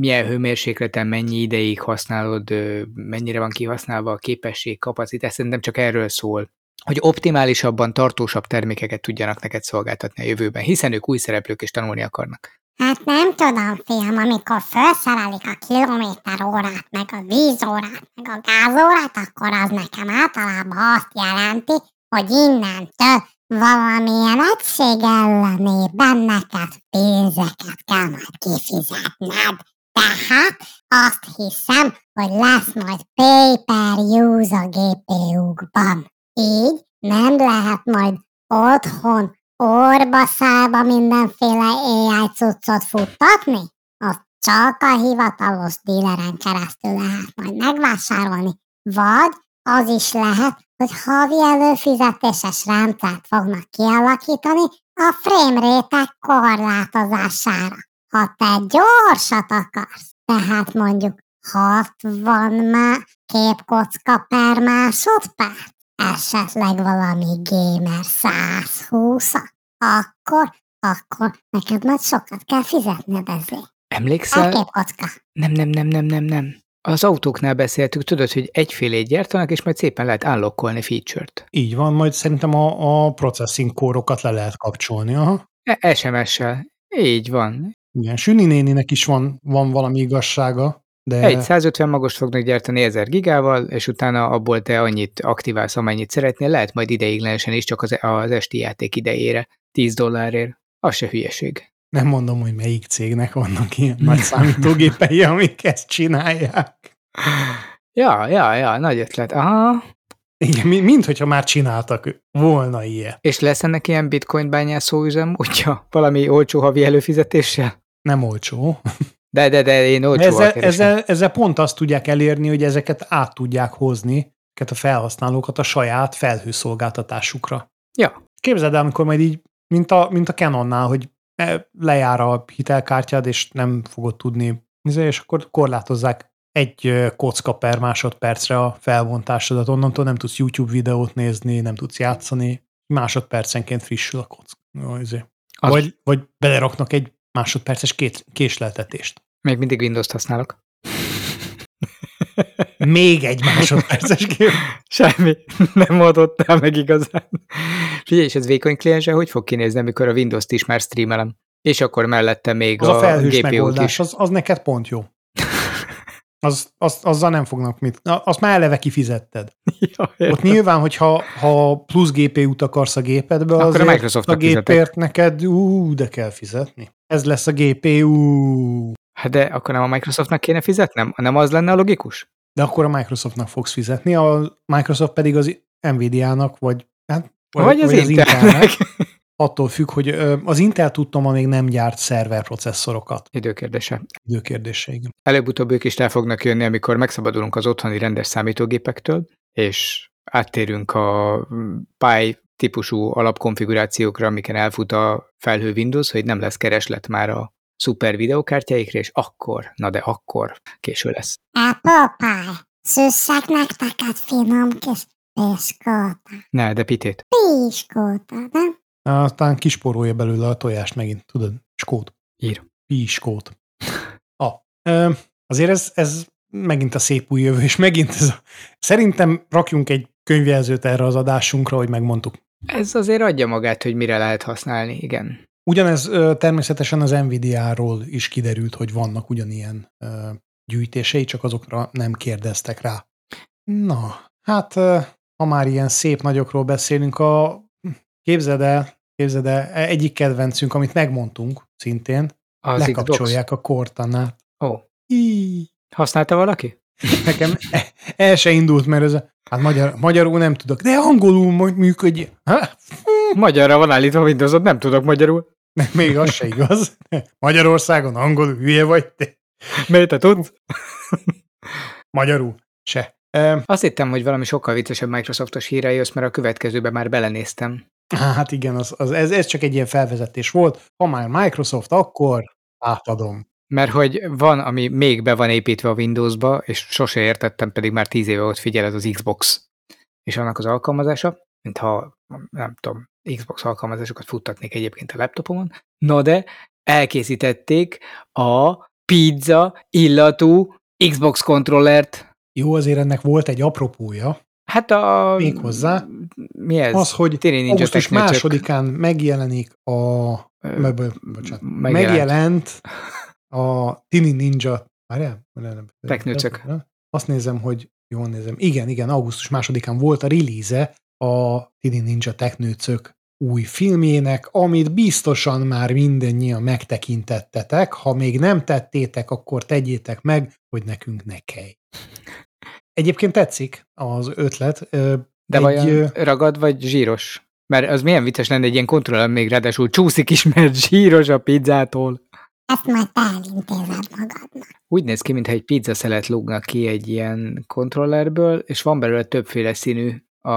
[SPEAKER 2] milyen hőmérsékleten mennyi ideig használod, mennyire van kihasználva a képesség, kapacitás, szerintem csak erről szól, hogy optimálisabban, tartósabb termékeket tudjanak neked szolgáltatni a jövőben, hiszen ők új szereplők és tanulni akarnak.
[SPEAKER 1] Hát nem tudom, fiam, amikor felszerelik a kilométer órát, meg a vízórát, meg a gázórát, akkor az nekem általában azt jelenti, hogy innentől valamilyen egység ellenében neked pénzeket kell majd kifizetned. Tehát azt hiszem, hogy lesz majd pay-per-use a GPU-kban. Így nem lehet majd otthon orba szába mindenféle AI cuccot futtatni? Azt csak a hivatalos díleren keresztül lehet majd megvásárolni. Vagy az is lehet, hogy havi előfizetéses rendszert fognak kialakítani a frame rate korlátozására. Ha te gyorsat akarsz, tehát mondjuk 60 má képkocka per másodperc, esetleg valami gamer 120 akkor, akkor neked majd sokat kell fizetned ezért.
[SPEAKER 2] Emlékszel?
[SPEAKER 1] képkocka.
[SPEAKER 2] Nem, nem, nem, nem, nem, nem. Az autóknál beszéltük, tudod, hogy egyfélét gyártanak, és majd szépen lehet állokkolni feature-t.
[SPEAKER 3] Így van, majd szerintem a, a processing kórokat le lehet kapcsolni. Aha.
[SPEAKER 2] E- SMS-sel. Így van.
[SPEAKER 3] Igen, Süni néninek is van, van valami igazsága. De...
[SPEAKER 2] Egy 150 magost fognak gyártani 1000 gigával, és utána abból te annyit aktiválsz, amennyit szeretnél, lehet majd ideiglenesen is csak az, az esti játék idejére, 10 dollárért. Az se hülyeség.
[SPEAKER 3] Nem mondom, hogy melyik cégnek vannak ilyen nagy számítógépei, amik ezt csinálják.
[SPEAKER 2] Ja, ja, ja, nagy ötlet. Aha.
[SPEAKER 3] Igen, mint hogyha már csináltak volna ilyen.
[SPEAKER 2] És lesz ennek ilyen bitcoin bányászó üzem, hogyha valami olcsó havi előfizetéssel?
[SPEAKER 3] Nem olcsó.
[SPEAKER 2] De, de, de én olcsó
[SPEAKER 3] ezzel, ezzel, ezzel pont azt tudják elérni, hogy ezeket át tudják hozni, ezeket a felhasználókat a saját felhőszolgáltatásukra.
[SPEAKER 2] Ja.
[SPEAKER 3] Képzeld el, amikor majd így, mint a, mint a Canonnál, hogy e, lejár a hitelkártyád, és nem fogod tudni, és akkor korlátozzák egy kocka per másodpercre a felvontásodat, onnantól nem tudsz YouTube videót nézni, nem tudsz játszani, másodpercenként frissül a kock. Azért.
[SPEAKER 2] Az-
[SPEAKER 3] Vagy, vagy beleraknak egy másodperces két, késleltetést.
[SPEAKER 2] Még mindig Windows-t használok.
[SPEAKER 3] Még egy másodperces kép.
[SPEAKER 2] Semmi, nem adottál meg igazán. Figyelj, és ez vékony kliense hogy fog kinézni, amikor a Windows-t is már streamelem? És akkor mellette még
[SPEAKER 3] Az
[SPEAKER 2] a,
[SPEAKER 3] a felhős
[SPEAKER 2] GPU-t
[SPEAKER 3] megoldás,
[SPEAKER 2] is.
[SPEAKER 3] az, az neked pont jó. Az, az, azzal nem fognak mit. Azt már eleve kifizetted.
[SPEAKER 2] Ja,
[SPEAKER 3] Ott nyilván, hogyha ha plusz GPU-t akarsz a gépedbe,
[SPEAKER 2] Akkor a
[SPEAKER 3] azért
[SPEAKER 2] Microsoftnak
[SPEAKER 3] a gépért neked, ú, de kell fizetni. Ez lesz a GPU.
[SPEAKER 2] Hát de akkor nem a Microsoftnak kéne fizetnem? Nem az lenne a logikus?
[SPEAKER 3] De akkor a Microsoftnak fogsz fizetni, a Microsoft pedig az Nvidia-nak, vagy, hát,
[SPEAKER 2] Vagy, az, Intelnek.
[SPEAKER 3] Attól függ, hogy az Intel tudtam, még nem gyárt szerverprocesszorokat.
[SPEAKER 2] Időkérdése.
[SPEAKER 3] Időkérdése, igen.
[SPEAKER 2] Előbb-utóbb ők is el fognak jönni, amikor megszabadulunk az otthoni rendes számítógépektől, és áttérünk a Pi típusú alapkonfigurációkra, amiken elfut a felhő Windows, hogy nem lesz kereslet már a szuper videokártyáikra, és akkor, na de akkor késő lesz.
[SPEAKER 1] Apple Pie, szüsszek nektek egy finom kis piskóta.
[SPEAKER 2] Ne, de pitét.
[SPEAKER 1] Piskóta, nem?
[SPEAKER 3] Aztán kisporolja belőle a tojást megint, tudod, skót.
[SPEAKER 2] Ír.
[SPEAKER 3] Piskót. Ah, ö, azért ez, ez megint a szép új jövő, és megint ez a, szerintem rakjunk egy könyvjelzőt erre az adásunkra, hogy megmondtuk.
[SPEAKER 2] Ez azért adja magát, hogy mire lehet használni, igen.
[SPEAKER 3] Ugyanez ö, természetesen az Nvidia-ról is kiderült, hogy vannak ugyanilyen ö, gyűjtései, csak azokra nem kérdeztek rá. Na, hát ö, ha már ilyen szép nagyokról beszélünk, a képzeld el, képzeld el, egyik kedvencünk, amit megmondtunk szintén,
[SPEAKER 2] Az Xbox.
[SPEAKER 3] lekapcsolják a Cortanát.
[SPEAKER 2] Ó,
[SPEAKER 3] Í,
[SPEAKER 2] használta valaki?
[SPEAKER 3] Nekem e- el se indult, mert ez a, hát magyar, magyarul nem tudok, de angolul majd működj. Ha?
[SPEAKER 2] Magyarra van állítva windows nem tudok magyarul.
[SPEAKER 3] Még az se igaz. Magyarországon angolul hülye vagy te.
[SPEAKER 2] Miért te tudsz?
[SPEAKER 3] Magyarul se. E,
[SPEAKER 2] Azt hittem, hogy valami sokkal viccesebb Microsoftos hírei jössz, mert a következőben már belenéztem.
[SPEAKER 3] Hát igen, az, az, ez, ez csak egy ilyen felvezetés volt. Ha már Microsoft, akkor átadom.
[SPEAKER 2] Mert hogy van, ami még be van építve a Windowsba, és sose értettem, pedig már tíz éve ott figyeled az Xbox és annak az alkalmazása, mintha nem tudom, Xbox alkalmazásokat futtatnék egyébként a laptopomon. No de elkészítették a pizza illatú Xbox kontrollert.
[SPEAKER 3] Jó, azért ennek volt egy apropója.
[SPEAKER 2] Hát a...
[SPEAKER 3] Méghozzá?
[SPEAKER 2] Mi ez?
[SPEAKER 3] Az, hogy augusztus másodikán megjelenik a...
[SPEAKER 2] Ö,
[SPEAKER 3] bocsánat,
[SPEAKER 2] megjelent.
[SPEAKER 3] megjelent a Tini Ninja... Várjál?
[SPEAKER 2] Technőcök.
[SPEAKER 3] Azt nézem, hogy jól nézem. Igen, igen, augusztus másodikán volt a release a Tini Ninja Technőcök új filmjének, amit biztosan már mindannyian megtekintettetek. Ha még nem tettétek, akkor tegyétek meg, hogy nekünk ne kellj. Egyébként tetszik az ötlet.
[SPEAKER 2] De
[SPEAKER 3] egy,
[SPEAKER 2] vajon ragad vagy zsíros? Mert az milyen vicces lenne egy ilyen kontroller még ráadásul csúszik is, mert zsíros a pizzától.
[SPEAKER 1] Ezt majd te elintézed magadnak.
[SPEAKER 2] Úgy néz ki, mintha egy pizza szelet lógnak ki egy ilyen kontrollerből, és van belőle többféle színű a,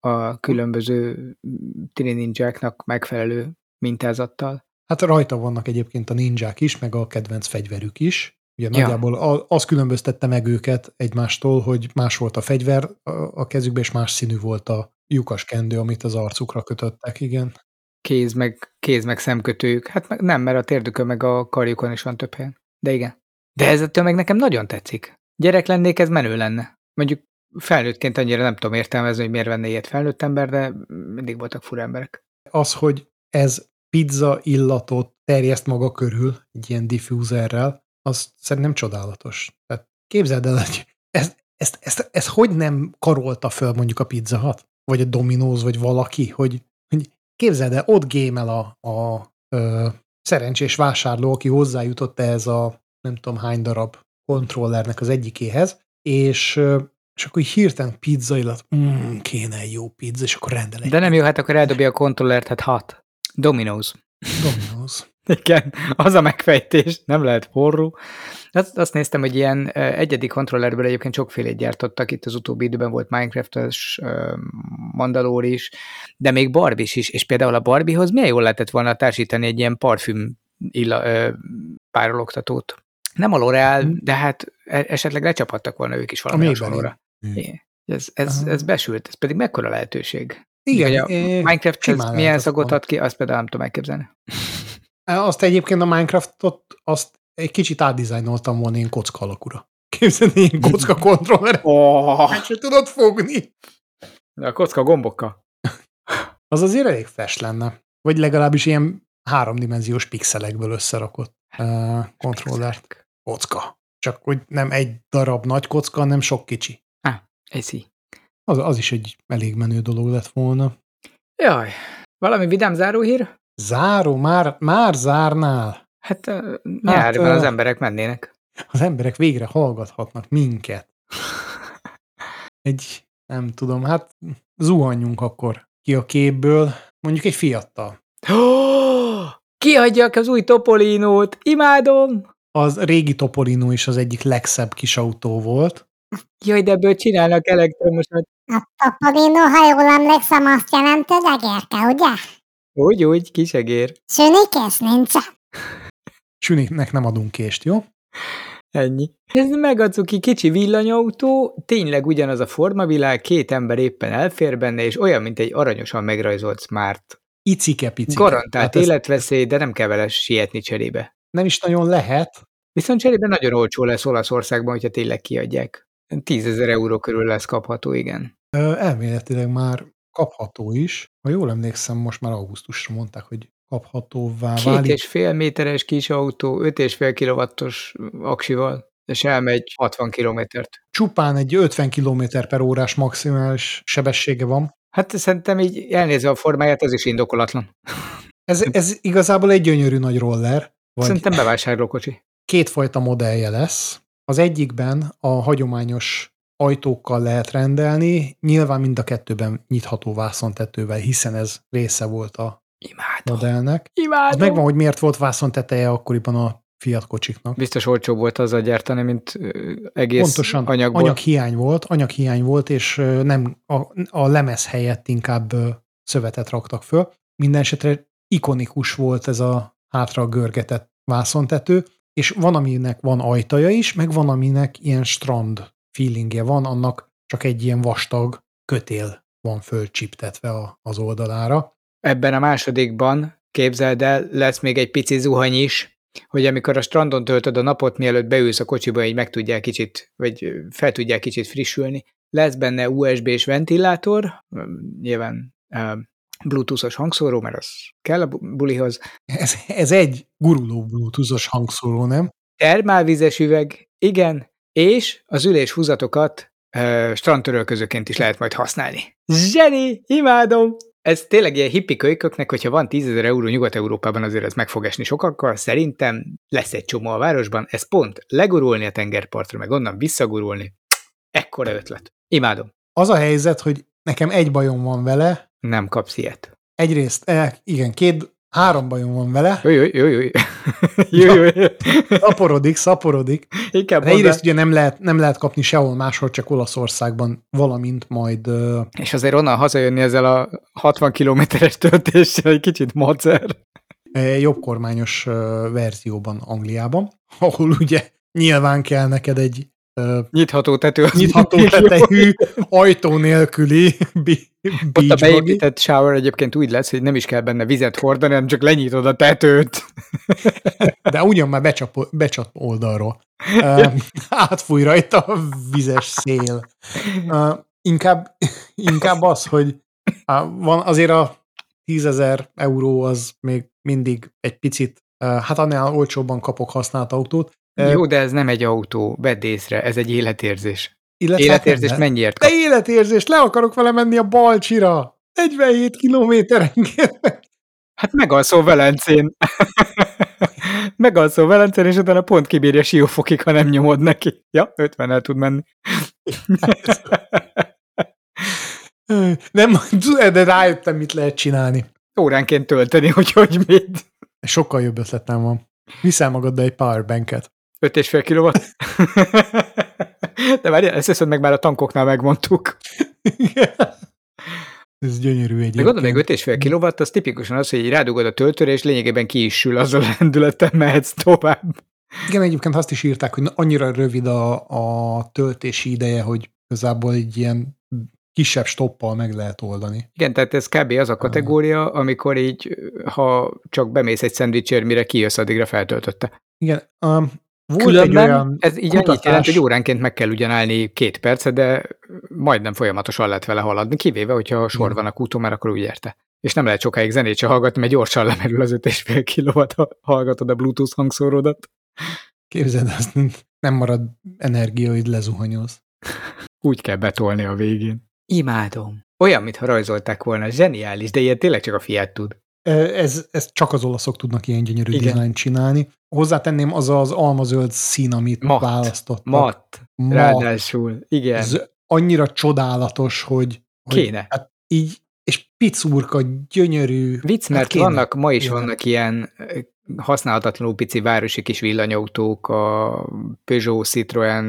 [SPEAKER 2] a különböző tini ninjáknak megfelelő mintázattal.
[SPEAKER 3] Hát rajta vannak egyébként a ninják is, meg a kedvenc fegyverük is. Ugye
[SPEAKER 2] Ja.
[SPEAKER 3] nagyjából az különböztette meg őket egymástól, hogy más volt a fegyver a- kezükben, és más színű volt a lyukas kendő, amit az arcukra kötöttek, igen.
[SPEAKER 2] Kéz meg, kéz meg szemkötőjük. Hát nem, mert a térdükön meg a karjukon is van több helyen. De igen. De ez ettől meg nekem nagyon tetszik. Gyerek lennék, ez menő lenne. Mondjuk felnőttként annyira nem tudom értelmezni, hogy miért venne ilyet felnőtt ember, de mindig voltak fura emberek.
[SPEAKER 3] Az, hogy ez pizza illatot terjeszt maga körül, egy ilyen diffuserrel, az szerintem csodálatos. Tehát képzeld el, hogy ez, ezt, ezt, ezt hogy nem karolta föl mondjuk a Pizza Hut? Vagy a Domino's, vagy valaki, hogy, hogy képzeld el, ott gémel a, a ö, szerencsés vásárló, aki hozzájutott ehhez a nem tudom hány darab kontrollernek az egyikéhez, és, ö, és akkor így hirtelen pizza illat, mm, kéne egy jó pizza, és akkor rendel egy
[SPEAKER 2] De nem jó, hát akkor eldobja a kontrollert, hát hat. Domino's.
[SPEAKER 3] Domino's.
[SPEAKER 2] Igen, az a megfejtés, nem lehet forró. Azt, azt néztem, hogy ilyen egyedi kontrollerből egyébként sokfélét gyártottak, itt az utóbbi időben volt Minecraft-os, Mandalore is, de még Barbie is, és például a Barbiehoz milyen jól lehetett volna társítani egy ilyen parfüm illa, ö, párologtatót. Nem a L'Oreal,
[SPEAKER 3] Mhm.
[SPEAKER 2] de hát e- esetleg lecsaphattak volna ők is valami hasonlóra. Igen. Ez, ez, ez besült, ez pedig mekkora lehetőség.
[SPEAKER 3] Igen,
[SPEAKER 2] Hogy a
[SPEAKER 3] eh,
[SPEAKER 2] Minecraft milyen szagot ad ki, azt például nem tudom elképzelni.
[SPEAKER 3] Azt egyébként a Minecraftot azt egy kicsit átdizájnoltam volna én kocka alakúra. Képzeld, ilyen kocka kontroller,
[SPEAKER 2] Oh,
[SPEAKER 3] tudod fogni.
[SPEAKER 2] a kocka gombokkal.
[SPEAKER 3] Az azért elég fest lenne. Vagy legalábbis ilyen háromdimenziós pixelekből összerakott uh, kontrollert. Kocka. Csak hogy nem egy darab nagy kocka, hanem sok kicsi.
[SPEAKER 2] Eszi.
[SPEAKER 3] Az, az is egy elég menő dolog lett volna.
[SPEAKER 2] Jaj, valami vidám záróhír?
[SPEAKER 3] Záró, már, már zárnál.
[SPEAKER 2] Hát nyárban
[SPEAKER 3] ö,
[SPEAKER 2] az emberek mennének.
[SPEAKER 3] Az emberek végre hallgathatnak minket. Egy, nem tudom, hát zuhanjunk akkor ki a képből, mondjuk egy fiattal.
[SPEAKER 2] Kiadjak az új Topolinót, imádom!
[SPEAKER 3] Az régi Topolino is az egyik legszebb kis autó volt.
[SPEAKER 2] Jaj, de ebből csinálnak elektromosat.
[SPEAKER 1] A Topolino, ha jól emlékszem, azt jelenti, hogy egérke, ugye?
[SPEAKER 2] Úgy, úgy, kisegér.
[SPEAKER 1] Sünikész nincsen.
[SPEAKER 3] Süniknek nem adunk kést, jó?
[SPEAKER 2] Ennyi. Ez meg a cuki kicsi villanyautó, tényleg ugyanaz a formavilág, két ember éppen elfér benne, és olyan, mint egy aranyosan megrajzolt smart.
[SPEAKER 3] Icike picike.
[SPEAKER 2] Garantált
[SPEAKER 3] Hát ezt
[SPEAKER 2] életveszély, de nem kell vele sietni cserébe.
[SPEAKER 3] Nem is nagyon lehet.
[SPEAKER 2] Viszont cserébe nagyon olcsó lesz Olaszországban, hogyha tényleg kiadják. 10 ezer euró körül lesz kapható, igen.
[SPEAKER 3] Ö, elméletileg már kapható is. Ha jól emlékszem, most már augusztusra mondták, hogy kaphatóvá
[SPEAKER 2] Két
[SPEAKER 3] válik.
[SPEAKER 2] és fél méteres kis autó, 5 és fél kilowattos aksival, és elmegy 60 kilométert.
[SPEAKER 3] Csupán egy 50 km per órás maximális sebessége van.
[SPEAKER 2] Hát szerintem így elnézve a formáját, ez is indokolatlan.
[SPEAKER 3] Ez, ez igazából egy gyönyörű nagy roller, vagy
[SPEAKER 2] Szerintem bevásárlókocsi.
[SPEAKER 3] kétfajta modellje lesz. Az egyikben a hagyományos ajtókkal lehet rendelni, nyilván mind a kettőben nyitható vászontetővel, hiszen ez része volt a
[SPEAKER 2] Imádom.
[SPEAKER 3] modellnek. Az
[SPEAKER 2] Imádom.
[SPEAKER 3] megvan, hogy miért volt vászonteteje akkoriban a Fiat kocsiknak.
[SPEAKER 2] Biztos olcsóbb volt azzal gyártani, mint egész
[SPEAKER 3] Pontosan
[SPEAKER 2] anyagból.
[SPEAKER 3] anyaghiány volt, anyaghiány volt, és nem a, a lemez helyett inkább szövetet raktak föl. Minden esetre ikonikus volt ez a hátra görgetett vászontető, és van, aminek van ajtaja is, meg van, aminek ilyen strand feelingje van, annak csak egy ilyen vastag kötél van fölcsiptetve az oldalára.
[SPEAKER 2] Ebben a másodikban, képzeld el, lesz még egy pici zuhany is, hogy amikor a strandon töltöd a napot, mielőtt beülsz a kocsiba, így meg tudják kicsit, vagy fel tudják kicsit frissülni. Lesz benne USB-s ventilátor, nyilván bluetoothos hangszóró, mert az kell a bu- bulihoz,
[SPEAKER 3] Ez, ez egy guruló bluetoothos hangszóró, nem?
[SPEAKER 2] termálvizes üveg, igen, és az ülés húzatokat ö, strandtörölközőként is lehet majd használni. Zseni! Imádom! Ez tényleg ilyen hippi kölyköknek, hogyha van 10 ezer euró Nyugat-Európában, azért ez meg fog esni sokakkal. Szerintem lesz egy csomó a városban. Ez pont legurulni a tengerpartra, meg onnan visszagurulni. Ekkora ötlet. Imádom.
[SPEAKER 3] Az a helyzet, hogy nekem egy bajom van vele,
[SPEAKER 2] Nem kapsz ilyet.
[SPEAKER 3] egyrészt, eh, igen, két, három bajom van vele,
[SPEAKER 2] Jó, jó, jó, jó. jó, jó, jó.
[SPEAKER 3] szaporodik, szaporodik.
[SPEAKER 2] Inkább
[SPEAKER 3] De
[SPEAKER 2] el.
[SPEAKER 3] egyrészt ugye nem lehet, nem lehet kapni sehol máshol, csak Olaszországban, valamint majd
[SPEAKER 2] És azért onnan hazajönni ezzel a 60 kilométeres töltéssel egy kicsit macer.
[SPEAKER 3] eh, jobb kormányos ö, verzióban Angliában, ahol ugye nyilván kell neked egy ö,
[SPEAKER 2] Nyitható tető. az
[SPEAKER 3] nyitható tetejű, ajtó nélküli
[SPEAKER 2] Ott a beépített shower egyébként úgy lesz, hogy nem is kell benne vizet hordani, hanem csak lenyitod a tetőt.
[SPEAKER 3] De ugyan már becsap, becsap oldalról. Átfúj rajta a vizes szél. Inkább, inkább az, hogy van azért a 10 ezer euró az még mindig egy picit, hát annál olcsóbban kapok használt autót.
[SPEAKER 2] Jó, de ez nem egy autó, vedd észre, ez egy életérzés.
[SPEAKER 3] illetve
[SPEAKER 2] Életérzés
[SPEAKER 3] hát
[SPEAKER 2] mennyiért
[SPEAKER 3] De
[SPEAKER 2] kap?
[SPEAKER 3] életérzés, le akarok vele menni a Balcsira. 47 kilométerenként.
[SPEAKER 2] Hát megalszol Velencén. megalszol Velencén, és utána pont kibírja Siófokig, ha nem nyomod neki. Ja, 50 el tud menni.
[SPEAKER 3] Nem, de rájöttem, mit lehet csinálni.
[SPEAKER 2] Óránként tölteni, hogy hogy mit.
[SPEAKER 3] Sokkal jobb ötletem van. Viszel magaddal egy powerbanket.
[SPEAKER 2] 5,5 kilowatt. De várjál, ezt hiszem meg már a tankoknál megmondtuk.
[SPEAKER 3] Ez gyönyörű
[SPEAKER 2] De
[SPEAKER 3] egyébként.
[SPEAKER 2] gondolom, még 5,5 kilowatt, az tipikusan az, hogy rádugod a töltőre, és lényegében ki is sül, azzal a lendülettel mehetsz tovább.
[SPEAKER 3] Igen, egyébként azt is írták, hogy annyira rövid a, a töltési ideje, hogy igazából egy ilyen kisebb stoppal meg lehet oldani.
[SPEAKER 2] Igen, tehát ez kb. az a kategória, amikor így, ha csak bemész egy szendvicsért, mire kijössz, addigra feltöltötte.
[SPEAKER 3] Igen, um, volt
[SPEAKER 2] Különben
[SPEAKER 3] egy olyan
[SPEAKER 2] ez így
[SPEAKER 3] kutatás,
[SPEAKER 2] annyit jelent, hogy óránként meg kell ugyan állni két percet, de majdnem folyamatosan lehet vele haladni, kivéve, hogyha sor van a kúton, mert akkor úgy érte. És nem lehet sokáig zenét se hallgatni, mert gyorsan lemerül az 5,5 kilowatt, ha hallgatod a Bluetooth hangszóródat.
[SPEAKER 3] Képzeld, azt nem marad energia, hogy lezuhanyoz.
[SPEAKER 2] Úgy kell betolni a végén. Imádom. Olyan, mintha rajzolták volna, zseniális, de ilyen tényleg csak a fiát tud.
[SPEAKER 3] Ez, ez csak az olaszok tudnak ilyen gyönyörű
[SPEAKER 2] Igen.
[SPEAKER 3] dizájnt csinálni. Hozzátenném az az almazöld szín, amit
[SPEAKER 2] Matt.
[SPEAKER 3] választottak.
[SPEAKER 2] Matt,
[SPEAKER 3] Matt.
[SPEAKER 2] ráadásul. Igen.
[SPEAKER 3] Ez annyira csodálatos, hogy, hogy
[SPEAKER 2] Kéne.
[SPEAKER 3] Hát így, és picurka, gyönyörű.
[SPEAKER 2] Vicc, mert
[SPEAKER 3] kéne.
[SPEAKER 2] vannak, ma is
[SPEAKER 3] Igen.
[SPEAKER 2] vannak ilyen használhatatlanul pici városi kis villanyautók, a Peugeot, Citroen,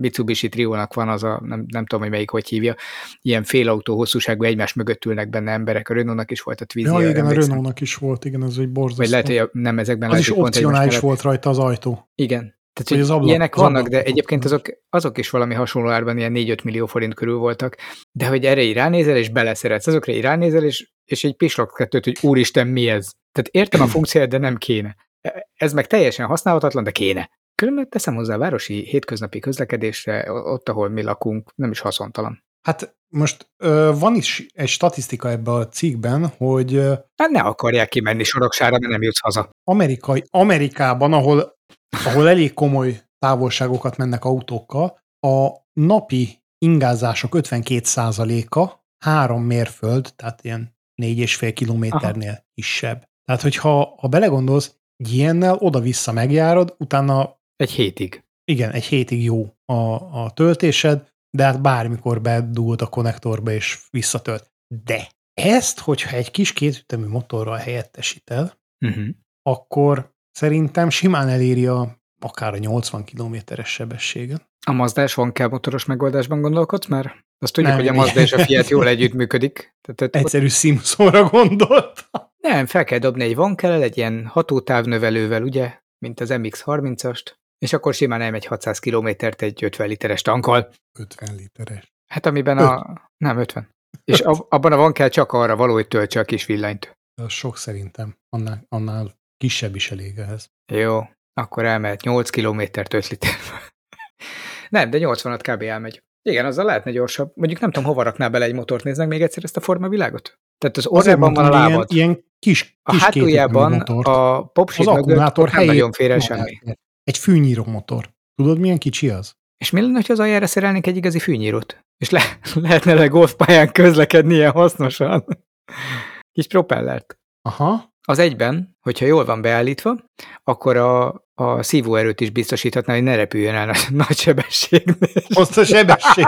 [SPEAKER 2] Mitsubishi Triónak van az a, nem, nem tudom, hogy melyik hogy hívja, ilyen félautó hosszúságú egymás mögött ülnek benne emberek, a Renault-nak is volt a Twizy.
[SPEAKER 3] Ja, igen, a Renault-nak is volt, igen, ez egy borzasztó.
[SPEAKER 2] Vagy lehet, hogy nem ezekben
[SPEAKER 3] az
[SPEAKER 2] lehet,
[SPEAKER 3] is opcionális volt rajta az ajtó.
[SPEAKER 2] Igen. Tehát,
[SPEAKER 3] Hogy az ablak-
[SPEAKER 2] ilyenek
[SPEAKER 3] az
[SPEAKER 2] vannak, de egyébként azok, azok is valami hasonló árban ilyen 4-5 millió forint körül voltak, de hogy erre így ránézel, és beleszeretsz, azokra így ránézel, és, és egy pislog kettőt, hogy úristen, mi ez? Tehát értem a funkciót, de nem kéne. Ez meg teljesen használhatatlan, de kéne. Különben teszem hozzá a városi hétköznapi közlekedésre, ott, ahol mi lakunk, nem is haszontalan.
[SPEAKER 3] Hát most ö, van is egy statisztika ebben a cikkben, hogy
[SPEAKER 2] Hát ne akarják kimenni soroksára, mert nem jutsz haza.
[SPEAKER 3] Amerikai, Amerikában, ahol, ahol elég komoly távolságokat mennek autókkal, a napi ingázások 52%-a három mérföld, tehát ilyen négy és fél kilométernél kisebb. Tehát, hogyha ha belegondolsz, egy ilyennel oda-vissza megjárod, utána
[SPEAKER 2] Egy hétig.
[SPEAKER 3] igen, egy hétig jó a, a töltésed, de hát bármikor bedugod a konnektorba és visszatölt. De ezt, hogyha egy kis kétütemű motorral helyettesíted,
[SPEAKER 2] Uh-huh.
[SPEAKER 3] akkor szerintem simán eléri a, akár a 80 kilométeres sebességet.
[SPEAKER 2] A van kell motoros megoldásban gondolkodsz már? Azt tudjuk,
[SPEAKER 3] Nem,
[SPEAKER 2] hogy a. Mazda és a Fiat jól együttműködik. Tehát ott
[SPEAKER 3] Egyszerű szimszóra gondolt.
[SPEAKER 2] Nem, fel kell dobni egy vankel, egy ilyen hatótávnövelővel, ugye, mint az MX-30-ast, és akkor simán elmegy 600 kilométert egy 50 literes tankkal.
[SPEAKER 3] 50 literes.
[SPEAKER 2] Hát amiben a... Nem, 50. És ab, abban a vankel csak arra való, hogy töltse a kis villanyt.
[SPEAKER 3] Az sok szerintem. Annál, annál kisebb is elég ehhez.
[SPEAKER 2] Jó, akkor elmehet 8 kilométert 5 liter. Nem, de 80-at kb. elmegy. Igen, azzal lehetne gyorsabb. Mondjuk nem tudom, hova rakná bele egy motort. Nézd meg még egyszer ezt a formavilágot. Tehát az orrában van a lábad.
[SPEAKER 3] Ilyen, ilyen kis,
[SPEAKER 2] A
[SPEAKER 3] kis
[SPEAKER 2] hátuljában a popsit
[SPEAKER 3] az akkumulátor
[SPEAKER 2] nem nagyon fér el semmi.
[SPEAKER 3] Egy fűnyíró motor. Tudod, milyen kicsi az?
[SPEAKER 2] És mi lenne, ha az aljára szerelnénk egy igazi fűnyírót? És le, lehetne le golfpályán közlekedni ilyen hasznosan. Kis propellert.
[SPEAKER 3] Aha.
[SPEAKER 2] Az egyben, hogyha jól van beállítva, akkor a, a szívóerőt is biztosíthatná, hogy ne repüljön el nagy, nagy sebességnél.
[SPEAKER 3] Azt a sebesség.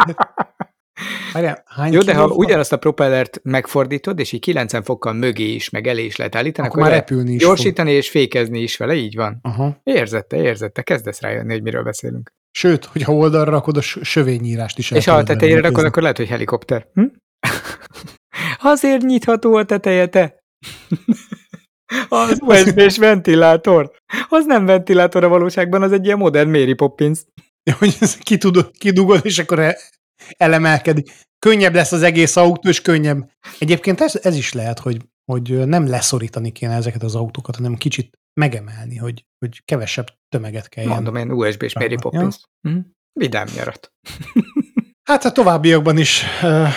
[SPEAKER 3] Hány
[SPEAKER 2] Jó, de ha
[SPEAKER 3] van?
[SPEAKER 2] ugyanazt a propellert megfordítod, és így 90 fokkal mögé is, meg elé is lehet állítani,
[SPEAKER 3] akkor
[SPEAKER 2] akkor,
[SPEAKER 3] már repülni is fog.
[SPEAKER 2] gyorsítani és fékezni is vele, így van.
[SPEAKER 3] Aha.
[SPEAKER 2] Érzette, érzette, kezdesz rájönni, hogy miről beszélünk.
[SPEAKER 3] Sőt, hogyha oldalra rakod a s- sövényírást is.
[SPEAKER 2] És ha a tetejére rakod, akkor lehet, hogy helikopter. Hm? Azért nyitható a teteje, te. Az USB-s ventilátor. Az nem ventilátor a valóságban, az egy ilyen modern Mary Poppins.
[SPEAKER 3] Hogy kitudod, kidugod, és akkor e- elemelkedik. Könnyebb lesz az egész autó, és könnyebb. Egyébként ez, ez is lehet, hogy, hogy nem leszorítani kéne ezeket az autókat, hanem kicsit megemelni, hogy, hogy kevesebb tömeget kelljen.
[SPEAKER 2] Mondom én USB-s Mary
[SPEAKER 3] Ja.
[SPEAKER 2] Poppins. Hm? Vidám nyarat.
[SPEAKER 3] Hát a továbbiakban is uh,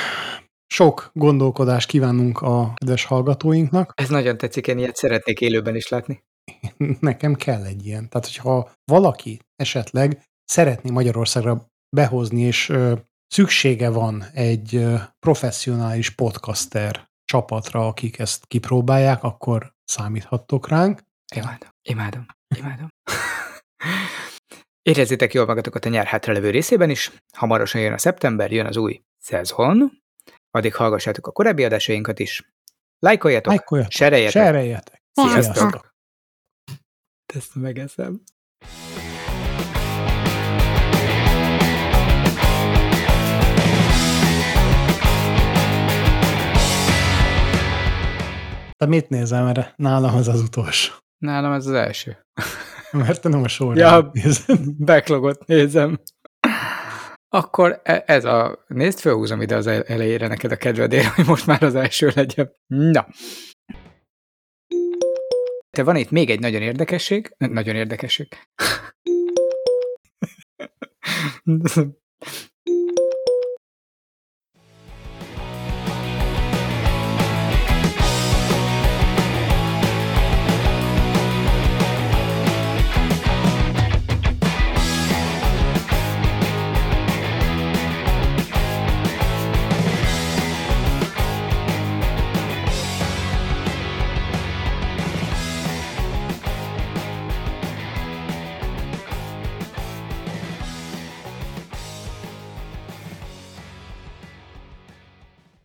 [SPEAKER 3] sok gondolkodást kívánunk a kedves hallgatóinknak.
[SPEAKER 2] Ez nagyon tetszik, én ilyet szeretnék élőben is látni.
[SPEAKER 3] Nekem kell egy ilyen. Tehát, hogyha valaki esetleg szeretné Magyarországra behozni, és ö, szüksége van egy ö, professzionális podcaster csapatra, akik ezt kipróbálják, akkor számíthattok ránk.
[SPEAKER 2] Imádom, imádom, imádom. Érezzétek jól magatokat a nyár hátralevő részében is. Hamarosan jön a szeptember, jön az új szezon. Addig hallgassátok a korábbi adásainkat is. Lájkoljatok,
[SPEAKER 3] Lájkoljatok,
[SPEAKER 2] sereljetek.
[SPEAKER 3] sereljetek.
[SPEAKER 1] Sziasztok.
[SPEAKER 3] Sziasztok!
[SPEAKER 2] Ezt megeszem.
[SPEAKER 3] Te mit nézel, mert nálam az az utolsó.
[SPEAKER 2] Nálam ez az első.
[SPEAKER 3] Mert te nem a sorra
[SPEAKER 2] Ja.
[SPEAKER 3] nézed.
[SPEAKER 2] Backlogot nézem. Akkor e- ez a... Nézd, felhúzom ide az elejére neked a kedvedért, hogy most már az első legyen. Na. Te van itt még egy nagyon érdekesség. Nagyon érdekesség.